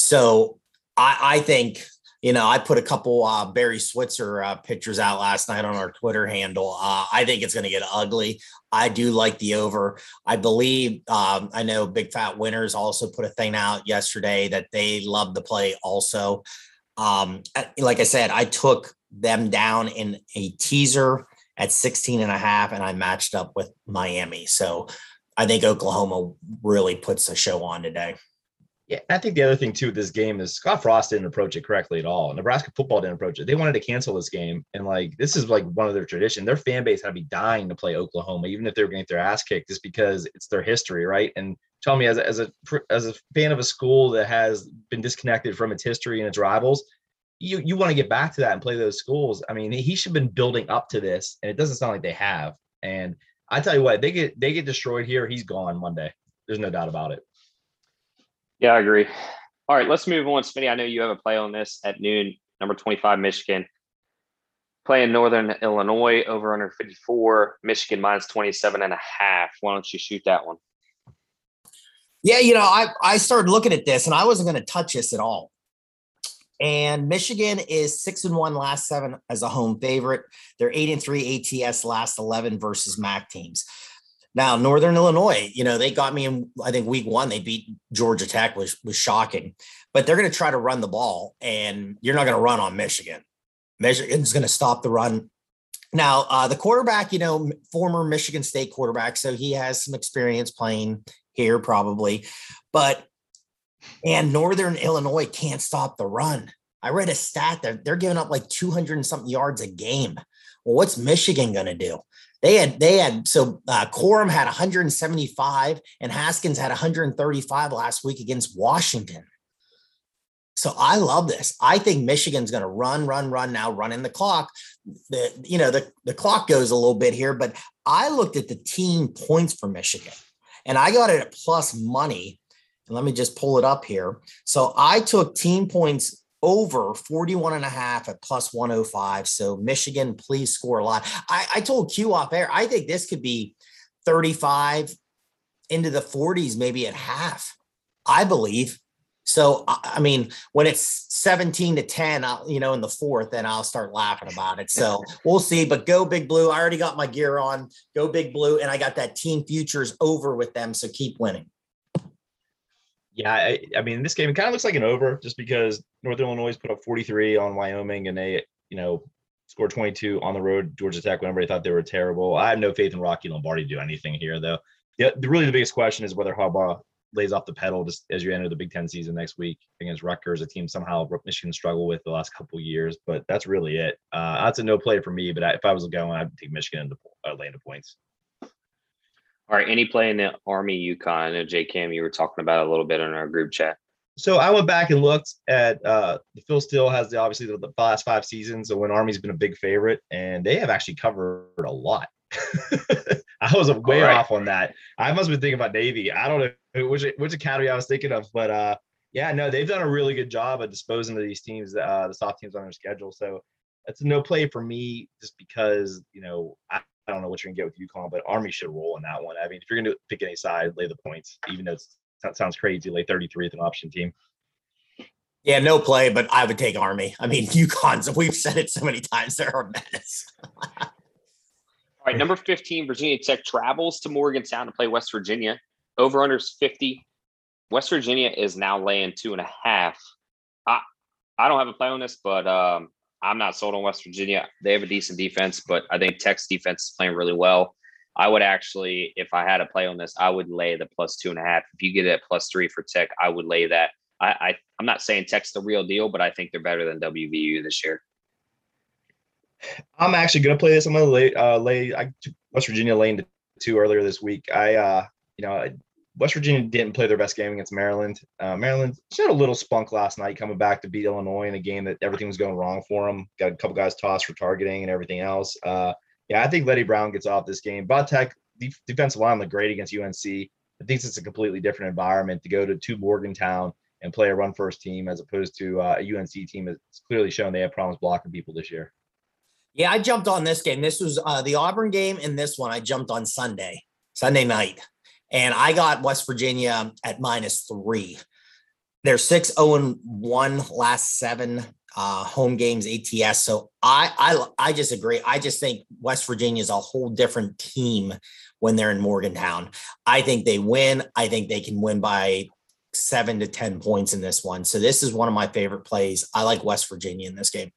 So I, I think, you know, I put a couple uh, Barry Switzer uh, pictures out last night on our Twitter handle. Uh, I think it's going to get ugly. I do like the over. I believe, um, I know Big Fat Winners also put a thing out yesterday that they love the play also. Um, like I said, I took them down in a teaser at 16 and a half, and I matched up with Miami. So I think Oklahoma really puts a show on today. Yeah, I think the other thing too with this game is Scott Frost didn't approach it correctly at all. Nebraska football didn't approach it. They wanted to cancel this game, and like this is like one of their tradition. Their fan base had to be dying to play Oklahoma, even if they were getting their ass kicked, just because it's their history, right? And tell me, as a, as a as a fan of a school that has been disconnected from its history and its rivals, you you want to get back to that and play those schools. I mean, he should have been building up to this, and it doesn't sound like they have. And I tell you what, they get they get destroyed here. He's gone Monday. There's no doubt about it. Yeah, I agree. All right, let's move on. Smitty, I know you have a play on this at noon. Number 25, Michigan. Playing Northern Illinois over under 54, Michigan minus 27 and a half. Why don't you shoot that one? Yeah, you know, I, I started looking at this and I wasn't going to touch this at all. And Michigan is six and one last seven as a home favorite. They're eight and three ATS last 11 versus MAC teams. Now, Northern Illinois, you know, they got me in, I think week one, they beat Georgia Tech, which was shocking, but they're going to try to run the ball and you're not going to run on Michigan. Michigan's going to stop the run. Now, uh, the quarterback, you know, former Michigan State quarterback, so he has some experience playing here probably, but and Northern Illinois can't stop the run. I read a stat that they're giving up like 200 and something yards a game. Well, what's Michigan going to do? They had, they had, so uh, Corum had 175 and Haskins had 135 last week against Washington. So I love this. I think Michigan's going to run, run, run now, running the clock. The you know the the clock goes a little bit here, but I looked at the team points for Michigan, and I got it at plus money. And let me just pull it up here. So I took team points over 41 and a half at plus 105. So Michigan, please score a lot. I, I told Q off air, I think this could be 35 into the 40s, maybe at half. I believe. So I mean, when it's 17 to 10, I'll, you know, in the fourth, then I'll start laughing about it. So we'll see. But go big blue. I already got my gear on. Go big blue, and I got that team futures over with them. So keep winning. Yeah, I, I mean, this game it kind of looks like an over just because Northern Illinois put up 43 on Wyoming and they, you know, scored 22 on the road. Georgia Tech, whenever they thought they were terrible. I have no faith in Rocky Lombardi to do anything here, though. Yeah, the, really the biggest question is whether Harbaugh lays off the pedal just as you enter the Big Ten season next week against Rutgers, a team somehow Michigan struggled with the last couple years. But that's really it. Uh, that's a no play for me. But I, if I was going, I'd take Michigan into uh, the points. All right, any play in the Army UConn? I know J Cam, you were talking about a little bit in our group chat. So I went back and looked at uh, Phil Steele has the obviously the, the last five seasons. So when Army's been a big favorite, and they have actually covered a lot. I was way right. off on that. I must have been thinking about Navy. I don't know which which academy I was thinking of, but uh, yeah, no, they've done a really good job of disposing of these teams, uh, the soft teams on their schedule. So that's a no play for me, just because you know I, I don't know what you're gonna get with UConn, but Army should roll in that one. I mean, if you're gonna pick any side, lay the points, even though it sounds crazy, lay 33 with an option team. Yeah, no play, but I would take Army. I mean, UConn's, we've said it so many times, they're a menace. All right, number 15, Virginia Tech travels to Morgantown to play West Virginia. Over unders 50. West Virginia is now laying two and a half. I I don't have a play on this, but um, I'm not sold on West Virginia. They have a decent defense, but I think Tech's defense is playing really well. I would actually, if I had a play on this, I would lay the plus two and a half. If you get it at plus three for Tech, I would lay that. I, I I'm not saying Tech's the real deal, but I think they're better than WVU this year. I'm actually going to play this. I'm going to lay, uh, lay I West Virginia lane to two earlier this week. I, uh, you know, West Virginia didn't play their best game against Maryland. Uh, Maryland showed a little spunk last night, coming back to beat Illinois in a game that everything was going wrong for them. Got a couple guys tossed for targeting and everything else. Uh, yeah, I think Leddie Brown gets off this game. Tech def- defensive line looked great against UNC. I think it's a completely different environment to go to to Morgantown and play a run first team as opposed to uh, a UNC team that's clearly shown they have problems blocking people this year. Yeah, I jumped on this game. This was uh, the Auburn game, and this one I jumped on Sunday, Sunday night, and I got West Virginia at minus three. They're six zero oh and one last seven uh, home games ATS. So I I I just agree. I just think West Virginia is a whole different team when they're in Morgantown. I think they win. I think they can win by seven to ten points in this one. So this is one of my favorite plays. I like West Virginia in this game.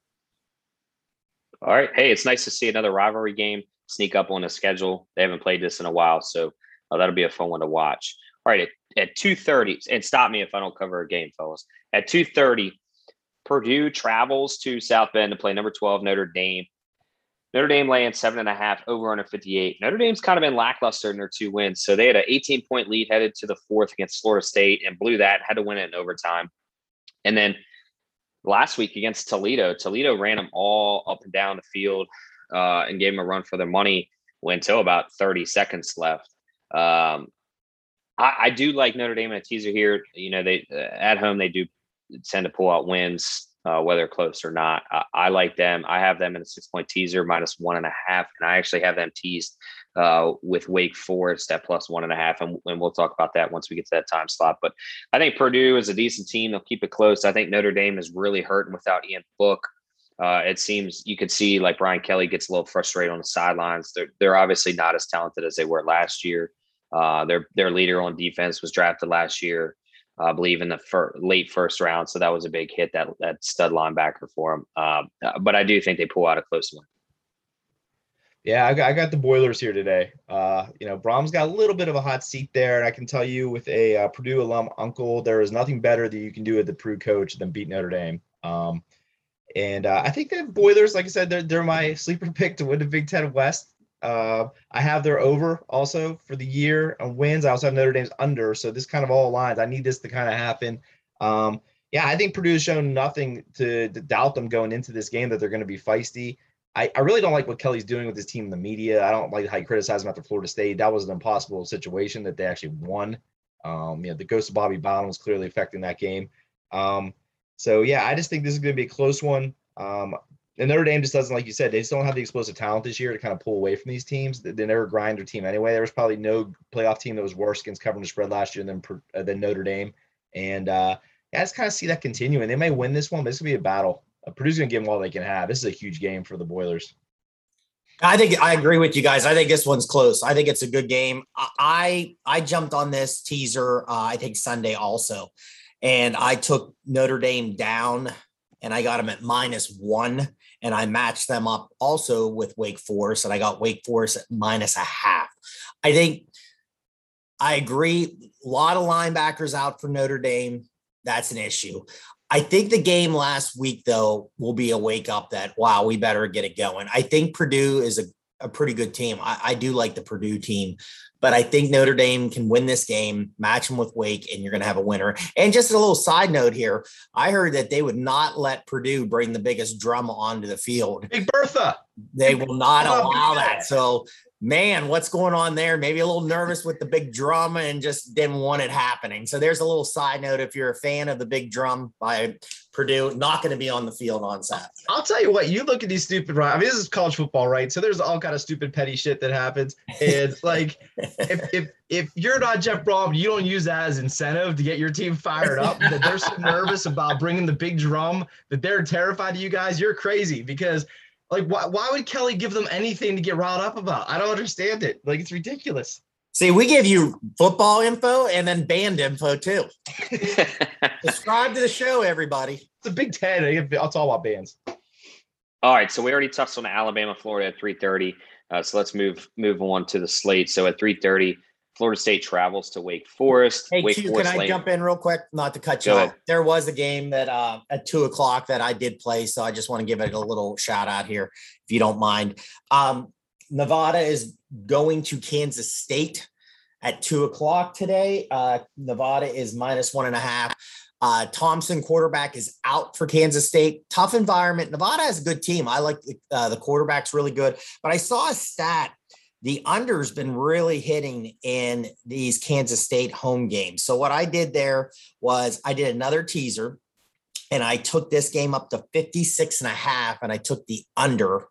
All right. Hey, it's nice to see another rivalry game sneak up on the schedule. They haven't played this in a while, so uh, that'll be a fun one to watch. All right, at, at 2.30, and stop me if I don't cover a game, fellas. At 2.30, Purdue travels to South Bend to play number 12 Notre Dame. Notre Dame laying seven and a half over under 58. Notre Dame's kind of been lackluster in their two wins. So they had an 18 point lead headed to the fourth against Florida State and blew that, had to win it in overtime. And then last week against Toledo. Toledo ran them all up and down the field uh, and gave them a run for their money until about 30 seconds left. Um, I, I, do like Notre Dame in a teaser here. You know, they uh, at home they do tend to pull out wins, uh, whether close or not. I, I, like them. I have them in a six point teaser minus one and a half, and I actually have them teased uh, with Wake Forest at plus one and a half, and, and, we'll talk about that once we get to that time slot. But I think Purdue is a decent team; they'll keep it close. I think Notre Dame is really hurting without Ian Book. Uh, it seems you could see like Brian Kelly gets a little frustrated on the sidelines. They're they're obviously not as talented as they were last year. Uh, their their leader on defense was drafted last year, I believe, in the fir- late first round. So that was a big hit that that stud linebacker for him. Um, uh, but I do think they pull out a close one. Yeah, I got, I got the Boilers here today. Uh, you know, Brohm's got a little bit of a hot seat there, and I can tell you, with a uh, Purdue alum uncle, there is nothing better that you can do with the Purdue coach than beat Notre Dame. Um, and uh, I think that Boilers, like I said, they're, they're my sleeper pick to win the Big Ten West. Uh, I have their over also for the year on wins. I also have Notre Dame's under, so this kind of all aligns. I need this to kind of happen. Um, Yeah, I think Purdue's shown nothing to, to doubt them going into this game that they're going to be feisty. I, I really don't like what Kelly's doing with his team in the media. I don't like how he criticized him after Florida State. That was an impossible situation that they actually won. Um, you know, the ghost of Bobby Bowden was clearly affecting that game. Um, so yeah, I just think this is going to be a close one. Um, and Notre Dame just doesn't, like you said, they just don't have the explosive talent this year to kind of pull away from these teams. They, they never grind their team anyway. There was probably no playoff team that was worse against covering the spread last year than uh, than Notre Dame. And uh, yeah, I just kind of see that continuing. They may win this one, but this will be a battle. Uh, Purdue's going to give them all they can have. This is a huge game for the Boilers. I think I agree with you guys. I think this one's close. I think it's a good game. I I jumped on this teaser. Uh, I think Sunday also, and I took Notre Dame down, and I got them at minus one, and I matched them up also with Wake Forest, and I got Wake Forest at minus a half. I think I agree. A lot of linebackers out for Notre Dame. That's an issue. I think the game last week, though, will be a wake up that, wow, we better get it going. I think Purdue is a, a pretty good team. I, I, do like the Purdue team, but I think Notre Dame can win this game, match them with Wake, and you're going to have a winner. And just a little side note here I heard that they would not let Purdue bring the biggest drum onto the field. Big Bertha. They will not allow that. So man, what's going on there? Maybe a little nervous with the big drum and just didn't want it happening. So there's a little side note. If you're a fan of the big drum by Purdue, not going to be on the field on Saturday. I'll tell you what, you look at these stupid, I mean, this is college football, right? So there's all kind of stupid petty shit that happens. And like, if, if, if you're not Jeff Brohm, you don't use that as incentive to get your team fired up, that they're so nervous about bringing the big drum, that they're terrified of you guys, you're crazy because like, why, why would Kelly give them anything to get riled up about? I don't understand it. Like, it's ridiculous. See, we give you football info and then band info too. Subscribe to the show, everybody. It's a Big Ten. It's all about bands. All right, so we already touched on Alabama, Florida at three thirty. Uh, so let's move move on to the slate. So at three thirty, Florida State travels to Wake Forest. Hey, Wake Forest can I jump in real quick? Not to cut you off. There was a game that uh, at two o'clock that I did play, so I just want to give it a little shout out here, if you don't mind. Um, Nevada is going to Kansas State at two o'clock today. Uh, Nevada is minus one and a half. Uh, Thompson, quarterback, is out for Kansas State. Tough environment. Nevada has a good team. I like the, uh, the quarterback's really good, but I saw a stat the under's been really hitting in these Kansas State home games. So what I did there was I did another teaser and I took this game up to 56 and a half and I took the under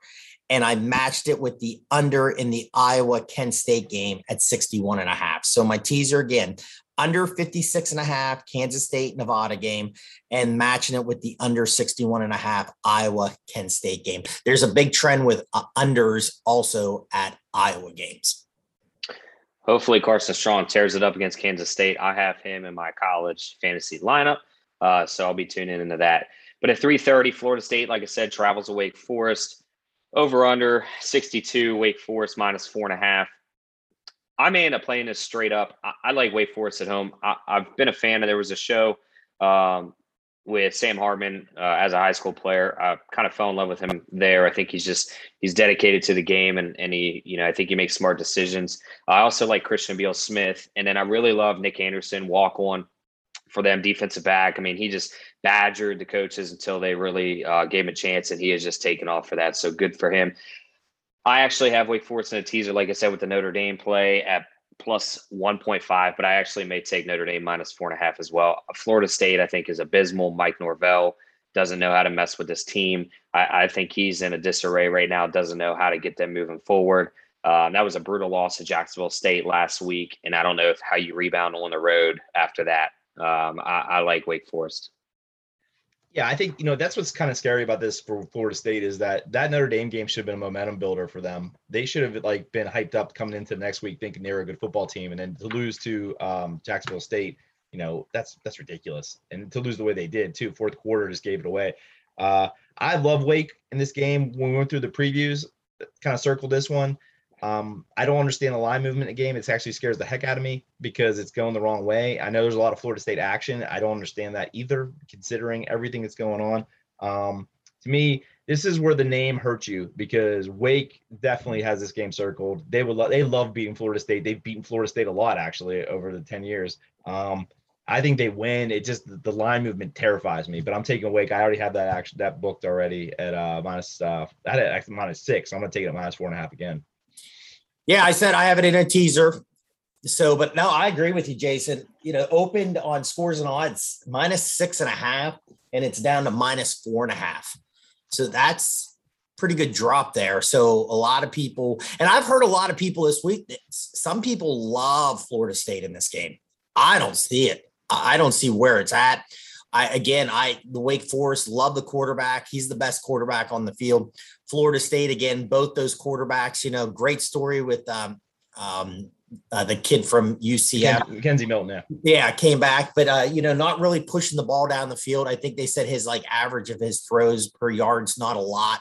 and I matched it with the under in the Iowa Kent State game at 61 and a half. So my teaser again, under 56 and a half Kansas State Nevada game and matching it with the under 61 and a half Iowa Kent State game. There's a big trend with uh, unders also at Iowa games. Hopefully, Carson Strong tears it up against Kansas State. I have him in my college fantasy lineup, uh, so I'll be tuning into that. But at 3:30, Florida State, like I said, travels to Wake Forest. Over under 62, Wake Forest minus four and a half. I may end up playing this straight up. I, I like Wake Forest at home. I, have been a fan of. There was a show um, with Sam Hartman uh, as a high school player. I kind of fell in love with him there. I think he's just he's dedicated to the game, and and he you know I think he makes smart decisions. I also like Christian Beal Smith, and then I really love Nick Andersen, walk on for them defensive back. I mean, he just badgered the coaches until they really uh, gave him a chance, and he has just taken off for that. So good for him. I actually have Wake Forest in a teaser, like I said, with the Notre Dame play at plus 1.5, but I actually may take Notre Dame minus four and a half as well. Florida State, I think, is abysmal. Mike Norvell doesn't know how to mess with this team. I, I think he's in a disarray right now, doesn't know how to get them moving forward. Um, that was a brutal loss to Jacksonville State last week, and I don't know if how you rebound on the road after that. Um, I, I like Wake Forest. Yeah, I think you know that's what's kind of scary about this for Florida State is that that Notre Dame game should have been a momentum builder for them. They should have like been hyped up coming into next week, thinking they were a good football team, and then to lose to um, Jacksonville State, you know that's that's ridiculous. And to lose the way they did too, fourth quarter just gave it away. Uh, I love Wake in this game. When we went through the previews, kind of circled this one. Um, I don't understand the line movement in the game. It actually scares the heck out of me because it's going the wrong way. I know there's a lot of Florida State action. I don't understand that either, considering everything that's going on. Um, to me, this is where the name hurts you because Wake definitely has this game circled. They would lo- they love beating Florida State. They've beaten Florida State a lot actually over the 10 years. Um, I think they win. It just the line movement terrifies me. But I'm taking Wake. I already have that action that booked already at uh minus uh I had it minus six. So I'm gonna take it at minus four and a half again. Yeah, I said I have it in a teaser. So, but no, I agree with you, Jason. You know, opened on scores and odds minus six and a half, and it's down to minus four and a half. So that's pretty good drop there. So a lot of people, and I've heard a lot of people this week. Some people love Florida State in this game. I don't see it. I don't see where it's at. I again, I the Wake Forest love the quarterback. He's the best quarterback on the field. Florida State again, both those quarterbacks. You know, great story with um, um, uh, the kid from UCF, McKenzie Milton. Yeah, yeah, came back, but uh, you know, not really pushing the ball down the field. I think they said his like average of his throws per yard's not a lot.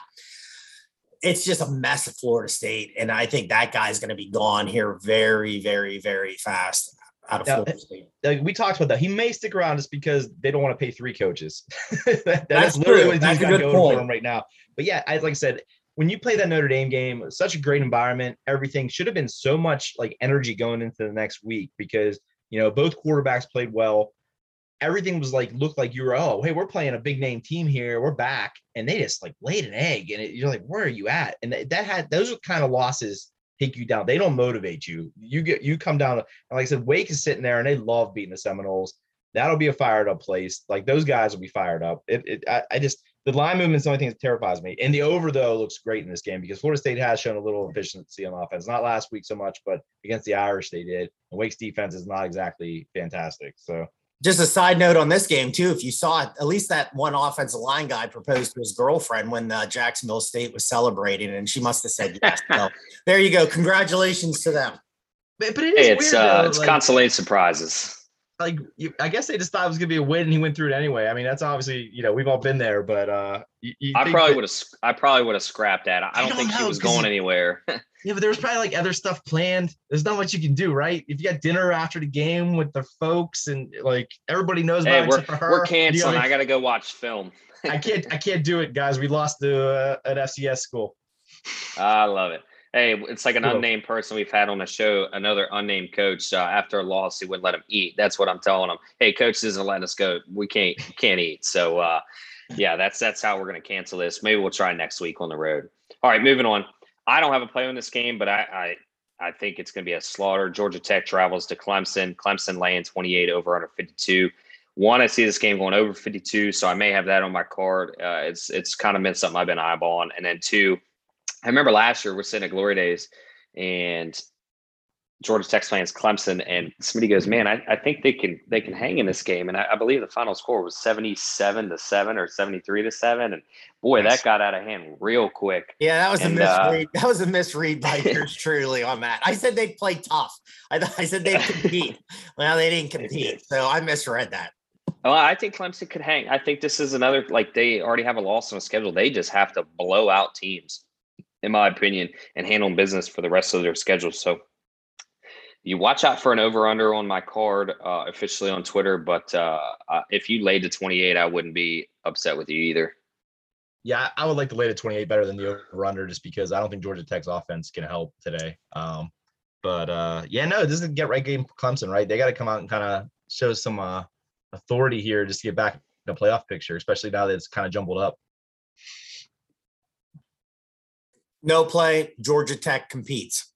It's just a mess at Florida State, and I think that guy's going to be gone here very, very, very fast out of Florida State. We talked about that. He may stick around just because they don't want to pay three coaches. that, that's, that's literally what he's got going point. for him right now. But yeah, I, like I said, when you play that Notre Dame game, such a great environment, everything should have been so much like energy going into the next week because you know both quarterbacks played well. Everything was like looked like you were oh hey we're playing a big name team here we're back and they just like laid an egg and it, you're like where are you at and that had those kind of losses take you down. They don't motivate you. You get you come down. And like I said, Wake is sitting there and they love beating the Seminoles. That'll be a fired up place. Like those guys will be fired up. It, it I, I just the line movement is the only thing that terrifies me. And the over though looks great in this game because Florida State has shown a little efficiency on offense. Not last week so much, but against the Irish they did. And Wake's defense is not exactly fantastic. So just a side note on this game too if you saw it at least that one offensive line guy proposed to his girlfriend when uh, jacksonville state was celebrating and she must have said yes so there you go congratulations to them but, but it is hey, it's weird, uh, it's like, consolation surprises like you, I guess they just thought it was gonna be a win, and he went through it anyway. I mean, that's obviously you know we've all been there, but uh, you, you I probably would have I probably would have scrapped that. I, I don't, don't, think know, she was going anywhere. yeah, but there was probably like other stuff planned. There's not much you can do, right? If you got dinner after the game with the folks, and like everybody knows hey, about we're, we're canceling. I gotta go watch film. I can't I can't do it, guys. We lost to uh, an FCS school. I love it. Hey, it's like an unnamed person we've had on the show, another unnamed coach. Uh, after a loss, he wouldn't let him eat. That's what I'm telling him. Hey, coach isn't letting us go. We can't can't eat. So uh, yeah, that's that's how we're gonna cancel this. Maybe we'll try next week on the road. All right, moving on. I don't have a play on this game, but I I, I think it's gonna be a slaughter. Georgia Tech travels to Clemson. Clemson laying 28 over under 52. One, I see this game going over 52, so I may have that on my card. Uh, it's it's kind of been something I've been eyeballing. And then two, I remember last year we're sitting at Glory Days and Georgia Tech fans Clemson, and somebody goes, "Man, I, I think they can they can hang in this game." And I, I, believe the final score was seventy seven to seven or seventy three to seven. And boy, that got out of hand real quick. Yeah, that was and, a uh, misread. Uh, that was a misread by yours truly on that. I said they'd play tough. I I said they'd compete. well, they didn't compete, so I misread that. Well, I think Clemson could hang. I think this is another like they already have a loss on the schedule. They just have to blow out teams in my opinion, and handling business for the rest of their schedule. So you watch out for an over under on my card uh, officially on Twitter. But uh, if you laid to 28, I wouldn't be upset with you either. Yeah, I would like to lay to 28 better than the over under just because I don't think Georgia Tech's offense can help today. Um, but uh, yeah, no, this is a get right game for Clemson, right? They got to come out and kind of show some uh, authority here just to get back the playoff picture, especially now that it's kind of jumbled up. No play. Georgia Tech competes.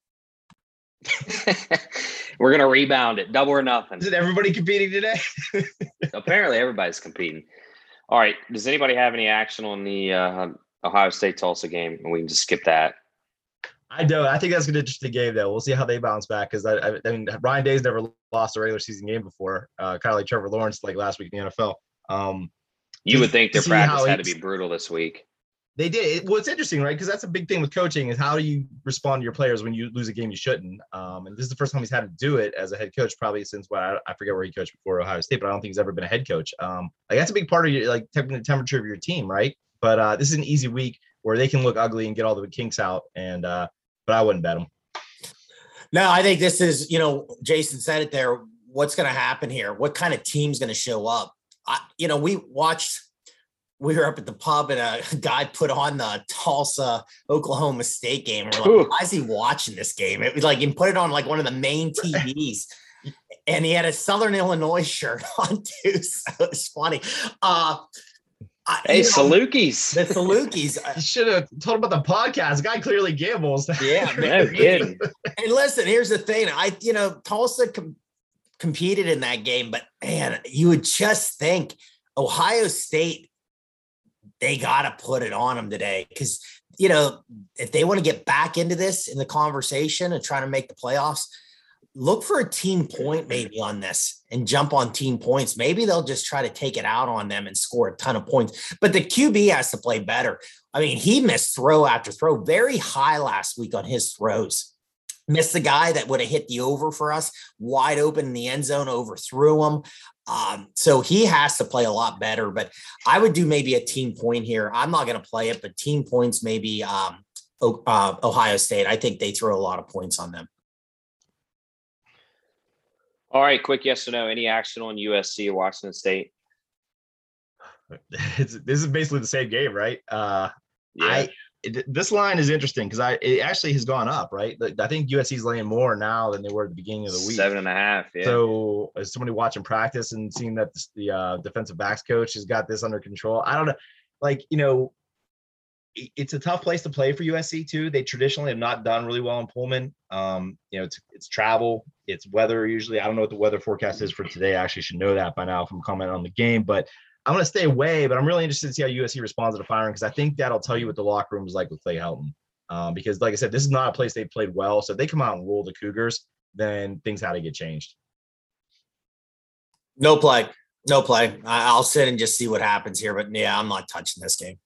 We're gonna rebound it, double or nothing. Is it everybody competing today? Apparently, everybody's competing. All right. Does anybody have any action on the uh, Ohio State Tulsa game? And we can just skip that. I don't. I think that's an interesting game, though. We'll see how they bounce back because I, I, I, mean, Ryan Day's never lost a regular season game before, uh, kind of like Trevor Lawrence, like last week in the NFL. Um, you would think their practice had to be brutal this week. They did. Well, it's interesting, right? Because that's a big thing with coaching is how do you respond to your players when you lose a game you shouldn't. Um, and this is the first time he's had to do it as a head coach, probably since what I, I, forget where he coached before Ohio State, but I don't think he's ever been a head coach. Um, like that's a big part of your like the temperature of your team, right? But uh, this is an easy week where they can look ugly and get all the kinks out. And uh, but I wouldn't bet them. No, I think this is you know Jason said it there. What's going to happen here? What kind of team's going to show up? I, you know, we watched we were up at the pub and a guy put on the Tulsa Oklahoma State game. We're like, why is he watching this game? It was like he put it on like one of the main TVs. and he had a Southern Illinois shirt on too. So it's funny. Uh, I- Hey, you know, Salukis. the Salukis. uh, You should have told him about the podcast. The guy clearly gambles. yeah, No. And listen, here's the thing. I, you know, Tulsa com- competed in that game, but man, you would just think Ohio State, they got to put it on them today. Because, you know, if they want to get back into this in the conversation and try to make the playoffs, look for a team point maybe on this and jump on team points. Maybe they'll just try to take it out on them and score a ton of points. But the QB has to play better. I mean, he missed throw after throw, very high last week on his throws missed the guy that would have hit the over for us wide open in the end zone, overthrew him. Um, so he has to play a lot better, but I would do maybe a team point here. I'm not going to play it, but team points, maybe um, O- uh, Ohio State. I think they throw a lot of points on them. All right, quick yes or no. Any action on USC or Washington State? It's, this is basically the same game, right? Uh, Yeah. I it, this line is interesting because I it actually has gone up, right? I think USC's laying more now than they were at the beginning of the week. Seven and a half. Yeah. So, as somebody watching practice and seeing that the uh, defensive backs coach has got this under control, I don't know. Like, you know, it- it's a tough place to play for USC too. They traditionally have not done really well in Pullman. Um, you know, it's it's travel, it's weather usually. I don't know what the weather forecast is for today. I actually should know that by now from commenting on the game, but I'm going to stay away. But I'm really interested to see how USC responds to the firing because I think that'll tell you what the locker room is like with Clay Helton. Um, because, like I said, this is not a place they played well. So if they come out and rule the Cougars, then things had to get changed. No play, no play. I, I'll sit and just see what happens here. But yeah, I'm not touching this game.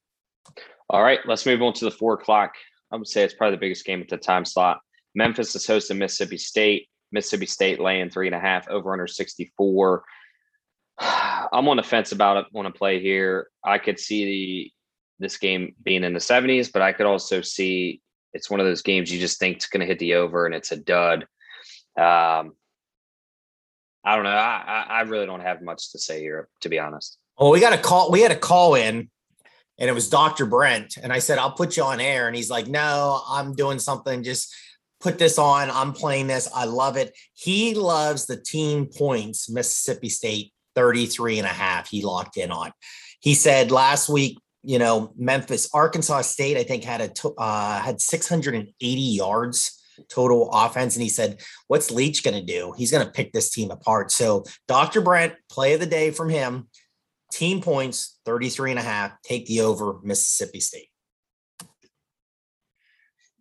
All right, let's move on to the four o'clock. I would say it's probably the biggest game at the time slot. Memphis is hosting Mississippi State. Mississippi State laying three and a half over under 64. I'm on the fence about it. Want to play here? I could see the this game being in the 70s, but I could also see it's one of those games you just think it's going to hit the over and it's a dud. Um, I don't know. I, I I really don't have much to say here, to be honest. Well, we got a call. We had a call in, and it was Dr. Brent. And I said, I'll put you on air. And he's like, No, I'm doing something. Just put this on. I'm playing this. I love it. He loves the team points, Mississippi State 33 and a half. He locked in on. He said last week, you know, Memphis, Arkansas State, I think had a to- uh, had 680 yards total offense. And he said, What's Leach going to do? He's going to pick this team apart. So, Dr. Brent, play of the day from him. Team points 33 and a half. Take the over Mississippi State.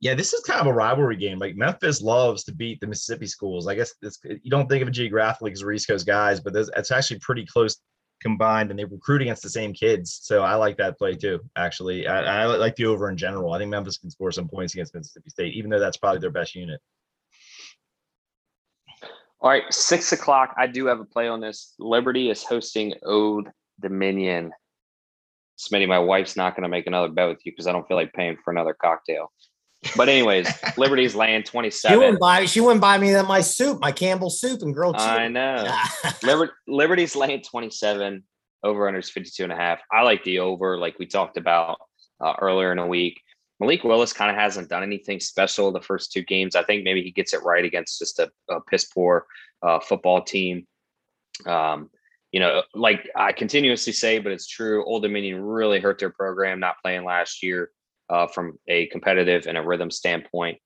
Yeah, this is kind of a rivalry game. Like Memphis loves to beat the Mississippi schools. I guess it's, you don't think of it geographically because we're East Coast guys, but there's- it's actually pretty close combined, and they recruit against the same kids. So I like that play too. Actually, I, I like the over in general. I think Memphis can score some points against Mississippi State, even though that's probably their best unit. All right, six o'clock. I do have a play on this. Liberty is hosting Old Dominion. Smitty, my wife's not going to make another bet with you because I don't feel like paying for another cocktail. But anyways, Liberty's laying She 27. wouldn't buy. She wouldn't buy me that my soup, my Campbell soup and grilled cheese. I know. Liber- Liberty's laying 27. Over under is 52 and a half. I like the over, like we talked about uh, earlier in the week. Malik Willis kind of hasn't done anything special the first two games. I think maybe he gets it right against just a, a piss poor uh, football team. Um, you know, like I continuously say, but it's true. Old Dominion really hurt their program not playing last year uh, from a competitive and a rhythm standpoint.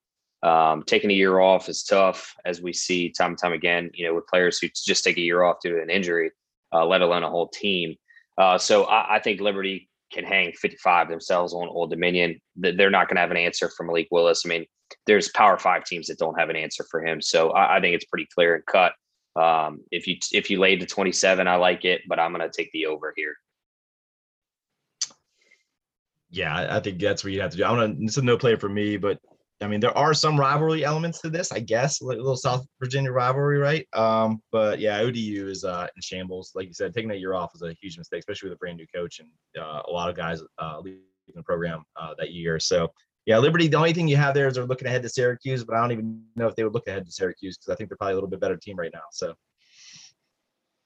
Um, taking a year off is tough, as we see time and time again. You know, with players who just take a year off due to an injury, uh, let alone a whole team. Uh, so I, I think Liberty can hang 55 themselves on Old Dominion. They're not going to have an answer for Malik Willis. I mean, there's Power Five teams that don't have an answer for him. So I, I think it's pretty clear and cut. Um, if you if you laid the 27, I like it, but I'm going to take the over here. Yeah, I- I think that's what you have to do. I'm gonna. It's a no play for me, but I mean, there are some rivalry elements to this, I guess, like a little South Virginia rivalry, right? Um, but yeah, ODU is uh, in shambles. Like you said, taking that year off was a huge mistake, especially with a brand new coach and uh, a lot of guys uh, leaving the program uh, that year. So yeah, Liberty. The only thing you have there is they're looking ahead to Syracuse, but I don't even know if they would look ahead to Syracuse because I think they're probably a little bit better team right now. So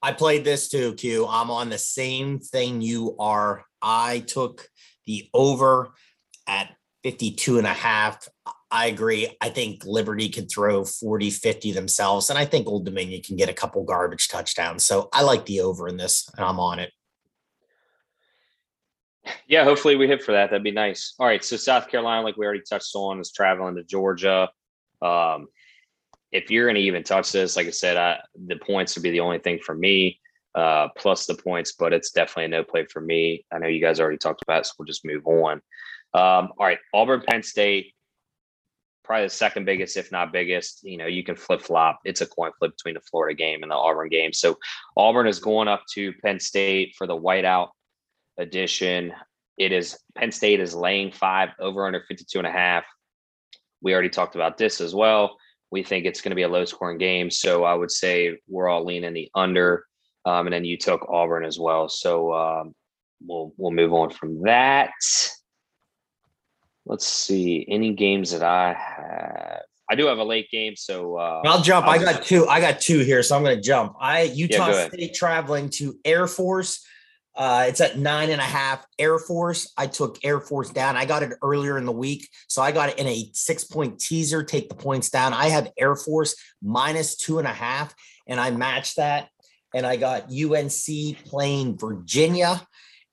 I played this too, Q. I'm on the same thing you are. I took the over at 52 and a half. I agree. I think Liberty could throw 40, 50 themselves. And I think Old Dominion can get a couple garbage touchdowns. So I like the over in this and I'm on it. Yeah, hopefully we hit for that. That'd be nice. All right. So South Carolina, like we already touched on, is traveling to Georgia. Um, if you're going to even touch this, like I said, I, the points would be the only thing for me, uh, plus the points, but it's definitely a no play for me. I know you guys already talked about it, so we'll just move on. Um, all right. Auburn, Penn State, probably the second biggest, if not biggest. You know, you can flip flop. It's a coin flip between the Florida game and the Auburn game. So Auburn is going up to Penn State for the whiteout edition. It is Penn State is laying five over under 52 and a half. We already talked about this as well. We think it's going to be a low scoring game. So I would say we're all leaning the under. Um, and then you took Auburn as well. So um, we'll we'll move on from that. Let's see any games that I have. I do have a late game, so uh, I'll jump. I'll i got two. I got two here, so I'm going to jump. I Utah yeah, State traveling to Air Force. Uh, it's at nine and a half. Air Force. I took Air Force down. I got it earlier in the week, so I got it in a six point teaser. Take the points down. I have Air Force minus two and a half, and I matched that. And I got UNC playing Virginia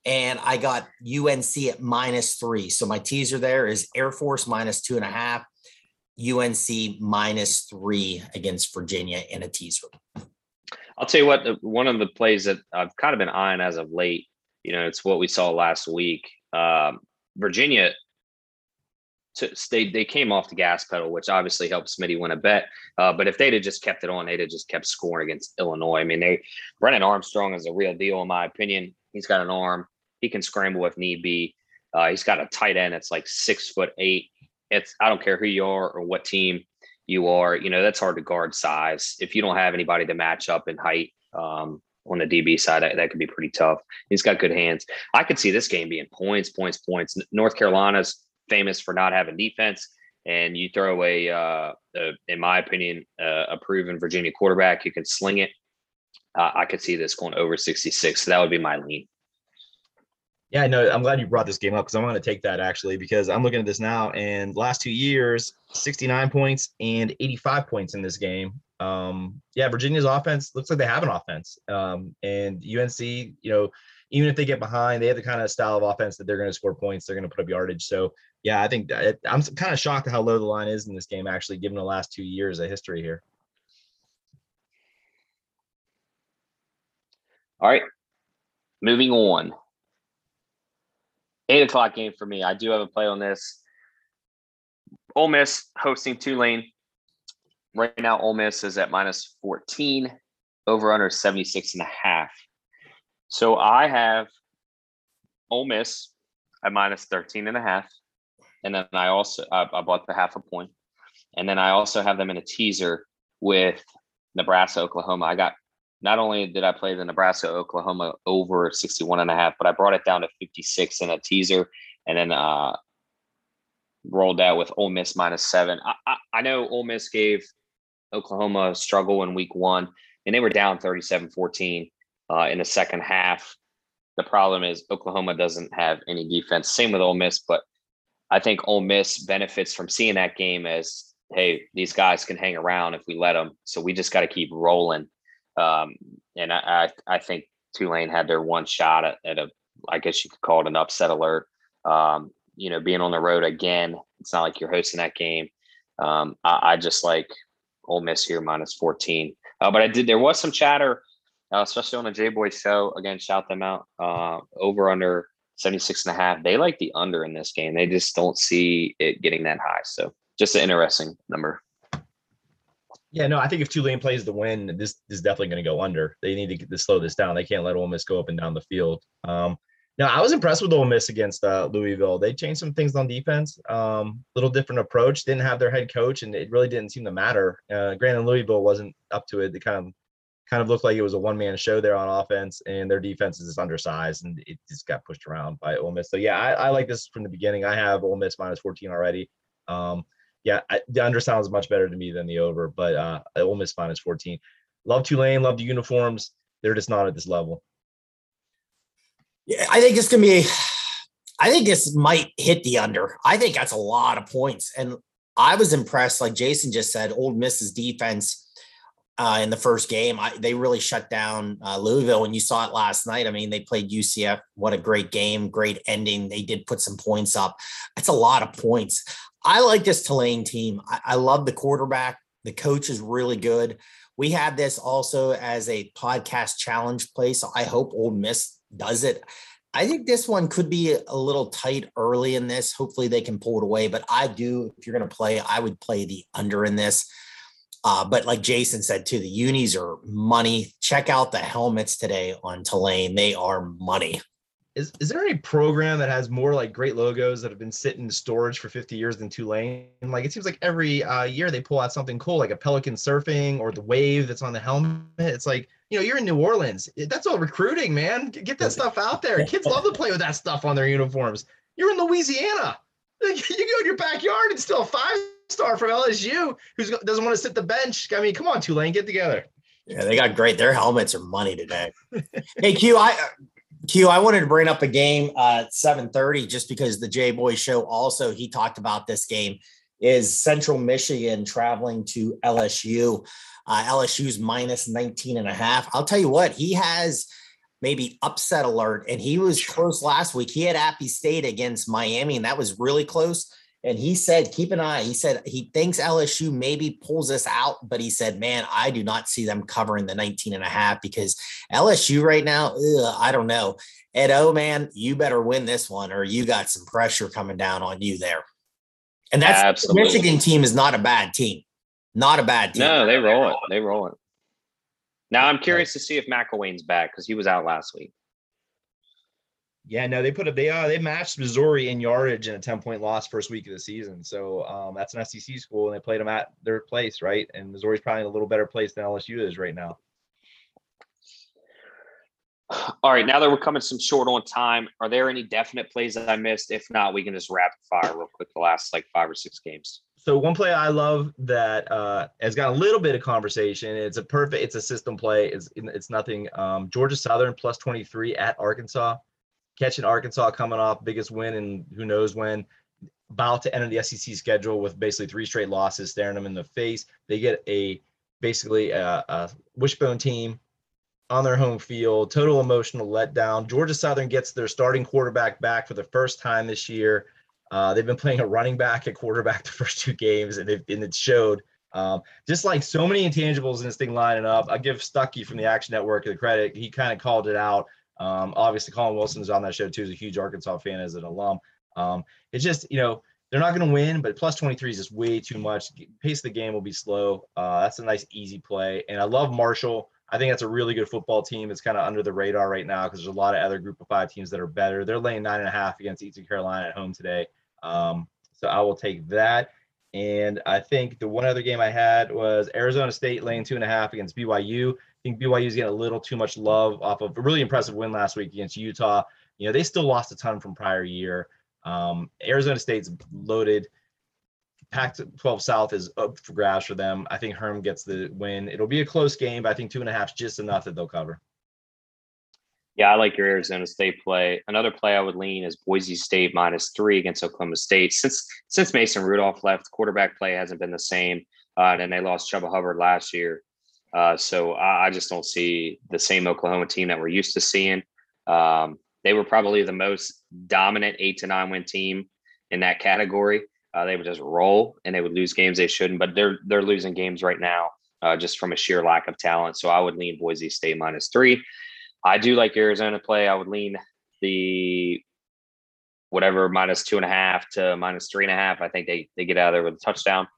and I got UNC at minus three. So my teaser there is Air Force minus two and a half, UNC minus three against Virginia in a teaser. I'll tell you what, one of the plays that I've kind of been eyeing as of late, you know, it's what we saw last week. Um, Virginia, to, they they came off the gas pedal, which obviously helped Smitty win a bet. Uh, but if they'd have just kept it on, they'd have just kept scoring against Illinois. I mean, they Brennan Armstrong is a real deal in my opinion. He's got an arm. He can scramble if need be. Uh, he's got a tight end that's like six foot eight. It's I don't care who you are or what team you are. You know that's hard to guard size. If you don't have anybody to match up in height um, on the DB side, that, that could be pretty tough. He's got good hands. I could see this game being points, points, points. North Carolina's famous for not having defense, and you throw a, uh, a in my opinion, uh, a proven Virginia quarterback, you can sling it. Uh, I could see this going over 66. So that would be my lean. Yeah, no, I'm glad you brought this game up because I'm going to take that actually because I'm looking at this now and last two years, 69 points and 85 points in this game. Um, yeah, Virginia's offense looks like they have an offense. Um, and UNC, you know, even if they get behind, they have the kind of style of offense that they're going to score points, they're going to put up yardage. So yeah, I think that, I'm kind of shocked at how low the line is in this game, actually, given the last two years of history here. All right, moving on eight o'clock game for me. I do have a play on this. Ole Miss hosting Tulane. Right now, Ole Miss is at minus 14, over under 76 and a half. So I have Ole Miss at minus 13 and a half. And then I also I, I bought the half a. And then I also have them in a teaser with Nebraska, Oklahoma. I got not only did I play the Nebraska Oklahoma over 61 and a half, but I brought it down to 56 in a teaser and then uh, rolled out with Ole Miss minus seven. I, I, I know Ole Miss gave Oklahoma a struggle in week one and they were down 37 14 uh, in the second half. The problem is Oklahoma doesn't have any defense. Same with Ole Miss, but I think Ole Miss benefits from seeing that game as, hey, these guys can hang around if we let them. So we just got to keep rolling. Um, and I, I, I think Tulane had their one shot at, at, a, I guess you could call it an upset alert. Um, you know, being on the road again, it's not like you're hosting that game. Um, I, I, just like Ole Miss here minus 14. Uh, but I did, there was some chatter, uh, especially on the J Boy show. Again, shout them out. Uh, over under 76 and a half. They like the under in this game. They just don't see it getting that high. So just an interesting number. Yeah, no, I think if Tulane plays the win, this, is definitely going to go under. They need to, to, slow this down. They can't let Ole Miss go up and down the field. Um, now, I was impressed with Ole Miss against uh, Louisville. They changed some things on defense. Um, little different approach. Didn't have their head coach, and it really didn't seem to matter. Uh, granted, Louisville wasn't up to it. They kind of kind of looked like it was a one man show there on offense, and their defense is undersized, and it just got pushed around by Ole Miss. So yeah, I, I like this from the beginning. I have Ole Miss minus 14 already. Um, yeah, I, the under sounds much better to me than the over, but uh, Ole Miss minus 14. Love Tulane, love the uniforms. They're just not at this level. Yeah, I think it's gonna be. I think this might hit the under. I think that's a lot of points. And I was impressed, like Jason just said, Ole Miss's defense uh, in the first game. I, they really shut down uh, Louisville, and you saw it last night. I mean, they played UCF. What a great game, great ending. They did put some points up. That's a lot of points. I like this Tulane team. I, I love the quarterback. The coach is really good. We have this also as a podcast challenge play, so I hope Ole Miss does it. I think this one could be a little tight early in this. Hopefully, they can pull it away. But I do, if you're going to play, I would play the under in this. Uh, but like Jason said too, the unis are money. Check out the helmets today on Tulane; they are money. Is, is there any program that has more like great logos that have been sitting in storage for 50 years than Tulane? Like it seems like every uh, year they pull out something cool, like a Pelican surfing or the wave that's on the helmet. It's like you know you're in New Orleans. That's all recruiting, man. Get that stuff out there. Kids love to play with that stuff on their uniforms. You're in Louisiana. You go in your backyard and still five star from LSU who doesn't want to sit the bench. I mean, come on, Tulane, get together. Yeah, they got great. Their helmets are money today. hey, Q, I Q, I wanted to bring up a game uh 7:30 just because the J Boy show also he talked about this game is Central Michigan traveling to LSU. Uh, LSU's minus 19 and a half. I'll tell you what, he has maybe upset alert and he was close last week. He had Appy State against Miami and that was really close. And he said, keep an eye. He said he thinks LSU maybe pulls this out, but he said, man, I do not see them covering the 19 and a half because LSU right now, ugh, I don't know. Ed oh man, you better win this one or you got some pressure coming down on you there. And that's Absolutely. the Michigan team is not a bad team. Not a bad team. No, they roll it. They roll it. Now I'm curious to see if McElwain's back because he was out last week. Yeah, no, they put a they uh they matched Missouri in yardage in a 10 point loss first week of the season. So um, that's an SEC school, and they played them at their place, right? And Missouri's probably in a little better place than LSU is right now. All right, now that we're coming some short on time, are there any definite plays that I missed? If not, we can just rapid fire real quick the last like five or six games. So one play I love that uh, has got a little bit of conversation. It's a perfect. It's a system play. It's it's nothing. Um, Georgia Southern plus 23 at Arkansas catching Arkansas coming off biggest win and who knows when. About to enter the SEC schedule with basically three straight losses staring them in the face. They get a basically a, a wishbone team on their home field. Total emotional letdown. Georgia Southern gets their starting quarterback back for the first time this year. Uh, they've been playing a running back at quarterback the first two games, and, and it showed. Um, just like so many intangibles in this thing lining up. I give Stuckey from the Action Network the credit. He kind of called it out. Um, obviously, Collin Wilson is on that show too. He's a huge Arkansas fan as an alum. Um, it's just you know they're not going to win, but plus 23 is just way too much. Pace of the game will be slow. Uh, that's a nice easy play, and I love Marshall. I think that's a really good football team. It's kind of under the radar right now because there's a lot of other Group of Five teams that are better. They're laying nine and a half against Eastern Carolina at home today, um, so I will take that. And I think the one other game I had was Arizona State laying two and a half against BYU think BYU is getting a little too much love off of a really impressive win last week against Utah. You know, they still lost a ton from prior year. Um, Arizona State's loaded. Pac 12 South is up for grabs for them. I think Herm gets the win. It'll be a close game, but I think two and a half is just enough that they'll cover. Yeah, I like your Arizona State play. Another play I would lean is Boise State minus three against Oklahoma State. Since since Mason Rudolph left, quarterback play hasn't been the same. Uh, and they lost Chuba Hubbard last year. Uh, so I, I, just don't see the same Oklahoma team that we're used to seeing. Um, they were probably the most dominant eight to nine win team in that category. Uh, they would just roll and they would lose games they shouldn't, but they're they're losing games right now uh, just from a sheer lack of talent. So I would lean Boise State minus three. I do like Arizona play. I would lean the whatever minus two and a half to minus three and a half. I think they they get out of there with a touchdown.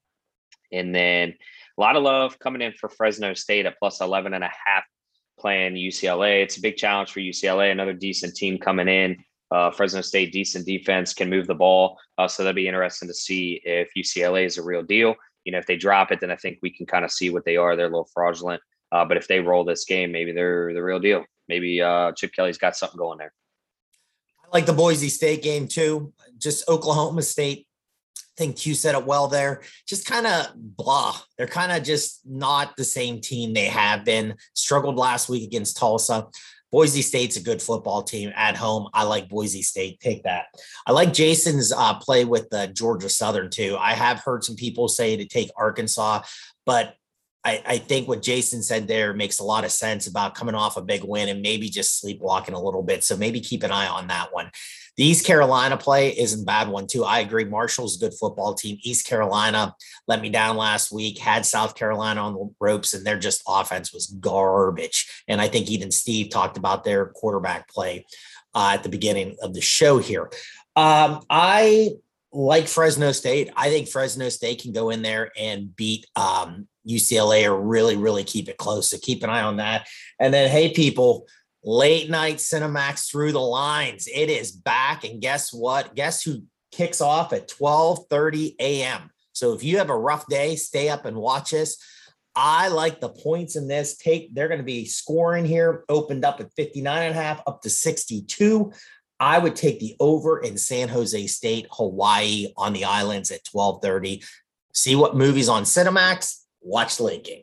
And then a lot of love coming in for Fresno State at plus 11 and a half playing UCLA. It's a big challenge for UCLA, another decent team coming in. Uh, Fresno State, decent defense, can move the ball. Uh, so that'd be interesting to see if UCLA is a real deal. You know, if they drop it, then I think we can kind of see what they are. They're a little fraudulent. Uh, but if they roll this game, maybe they're the real deal. Maybe uh, Chip Kelly's got something going there. I like the Boise State game too. Just Oklahoma State think Q said it well there. Just kind of blah. They're kind of just not the same team they have been. Struggled last week against Tulsa. Boise State's a good football team at home. I like Boise State. Take that. I like Jason's uh, play with the Georgia Southern too. I have heard some people say to take Arkansas, but I, I, think what Jason said there makes a lot of sense about coming off a big win and maybe just sleepwalking a little bit. So maybe keep an eye on that one. The East Carolina play isn't bad one too. I agree. Marshall's a good football team. East Carolina let me down last week, had South Carolina on the ropes, and their just offense was garbage. And I think even Steve talked about their quarterback play uh, at the beginning of the show here. Um, I like Fresno State. I think Fresno State can go in there and beat um, UCLA or really, really keep it close. So keep an eye on that. And then, hey, people, late night Cinemax through the lines. It is back. And guess what? Guess who kicks off at 12 30 a.m. So if you have a rough day, stay up and watch us. I like the points in this. Take they're going to be scoring here, opened up at 59 and a half, up to 62. I would take the over in San Jose State, Hawaii on the islands at 1230. See what movies on Cinemax, watch Linking.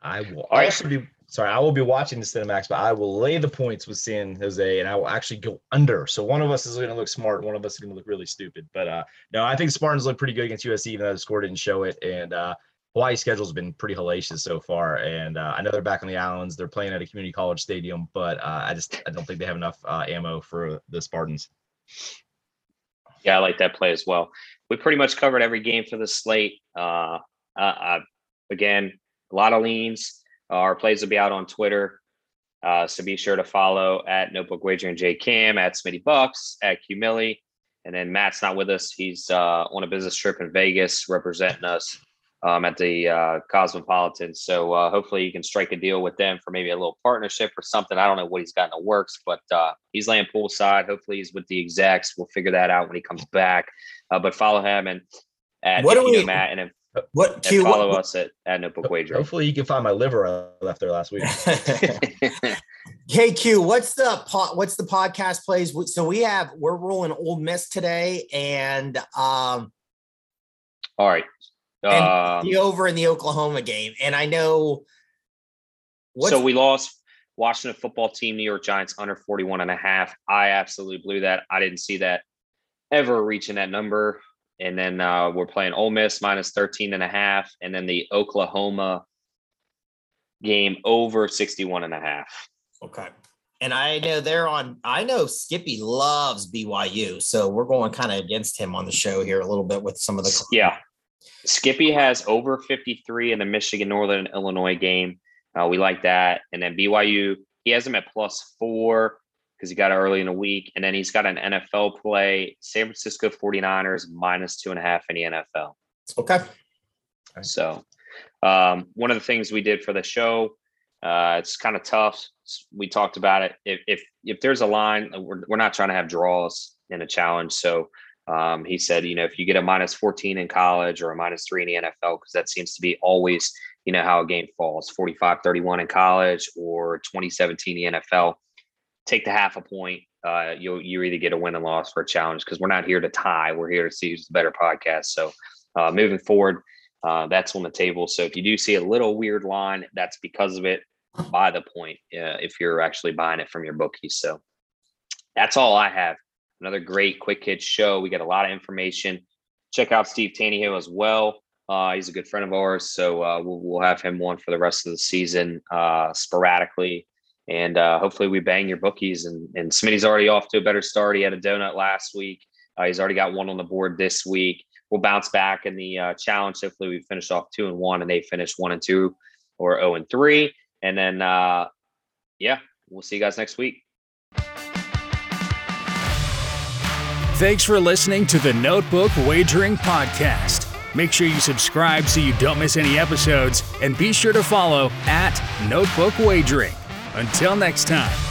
I will also be sorry, I will be watching the Cinemax, but I will lay the points with San Jose and I will actually go under. So one of us is going to look smart, one of us is going to look really stupid. But uh, no, I think Spartans look pretty good against USC, even though the score didn't show it. And uh, Hawaii's schedule has been pretty hellacious so far. And uh, I know they're back on the islands. They're playing at a community college stadium, but uh, I just I don't think they have enough uh, ammo for the Spartans. Yeah, I like that play as well. We pretty much covered every game for the slate. Uh, again, a lot of leans our plays will be out on Twitter. Uh, so be sure to follow at Notebook Wager and J Cam, at Smitty Bucks, at Q Millie. And then Matt's not with us. He's uh, on a business trip in Vegas representing us um, at the uh, Cosmopolitan. So uh, hopefully you can strike a deal with them for maybe a little partnership or something. I don't know what he's got in the works, but uh, he's laying poolside. Hopefully he's with the execs. We'll figure that out when he comes back. Uh, but follow him and at what do we, Matt and what Q, follow what, us at, at Notebook Wager. Hopefully, you can find my liver I left there last week. hey Q, what's the po- what's the podcast plays? So we have we're rolling Ole Miss today, and um, all right, and the over in the Oklahoma game, and I know. so we lost Washington football team, New York Giants under 41 and a half. I absolutely blew that. I didn't see that ever reaching that number. And then uh, we're playing Ole Miss minus 13 and a half. And then the Oklahoma game over 61 and a half. Okay. And I know they're on, I know Skippy loves BYU. So we're going kind of against him on the show here a little bit with some of the. Yeah. Skippy has over 53 in the Michigan Northern Illinois game. Uh, we like that. And then BYU, he has them at plus four because he got it early in the week. And then he's got an NFL play, San Francisco 49ers minus two and a half in the NFL. Okay. So um, one of the things we did for the show, uh, it's kind of tough. We talked about it. If, if, if there's a line, uh, we're, we're not trying to have draws in a challenge. So um, he said, you know, if you get a minus 14 in college or a minus three in the NFL, because that seems to be always, you know, how a game falls 45 31 in college or 2017 in the NFL take the half a point. Uh, you'll you either get a win and loss for a challenge because we're not here to tie. We're here to see who's the better podcast. So uh, moving forward, uh, that's on the table. So if you do see a little weird line, that's because of it. Buy the point uh, if you're actually buying it from your bookies. So that's all I have. Another great quick hit show. We got a lot of information. Check out Steve Taneyhill as well. Uh, he's a good friend of ours, so uh, we'll, we'll, have him on for the rest of the season uh, sporadically and uh, hopefully we bang your bookies. And, and Smitty's already off to a better start. He had a donut last week. Uh, he's already got one on the board this week. We'll bounce back in the uh, challenge. Hopefully we finish off two and one, and they finish one and two or zero and three. And then, uh, yeah, we'll see you guys next week. Thanks for listening to the Notebook Wagering Podcast. Make sure you subscribe so you don't miss any episodes, and be sure to follow at Notebook Wagering. Until next time.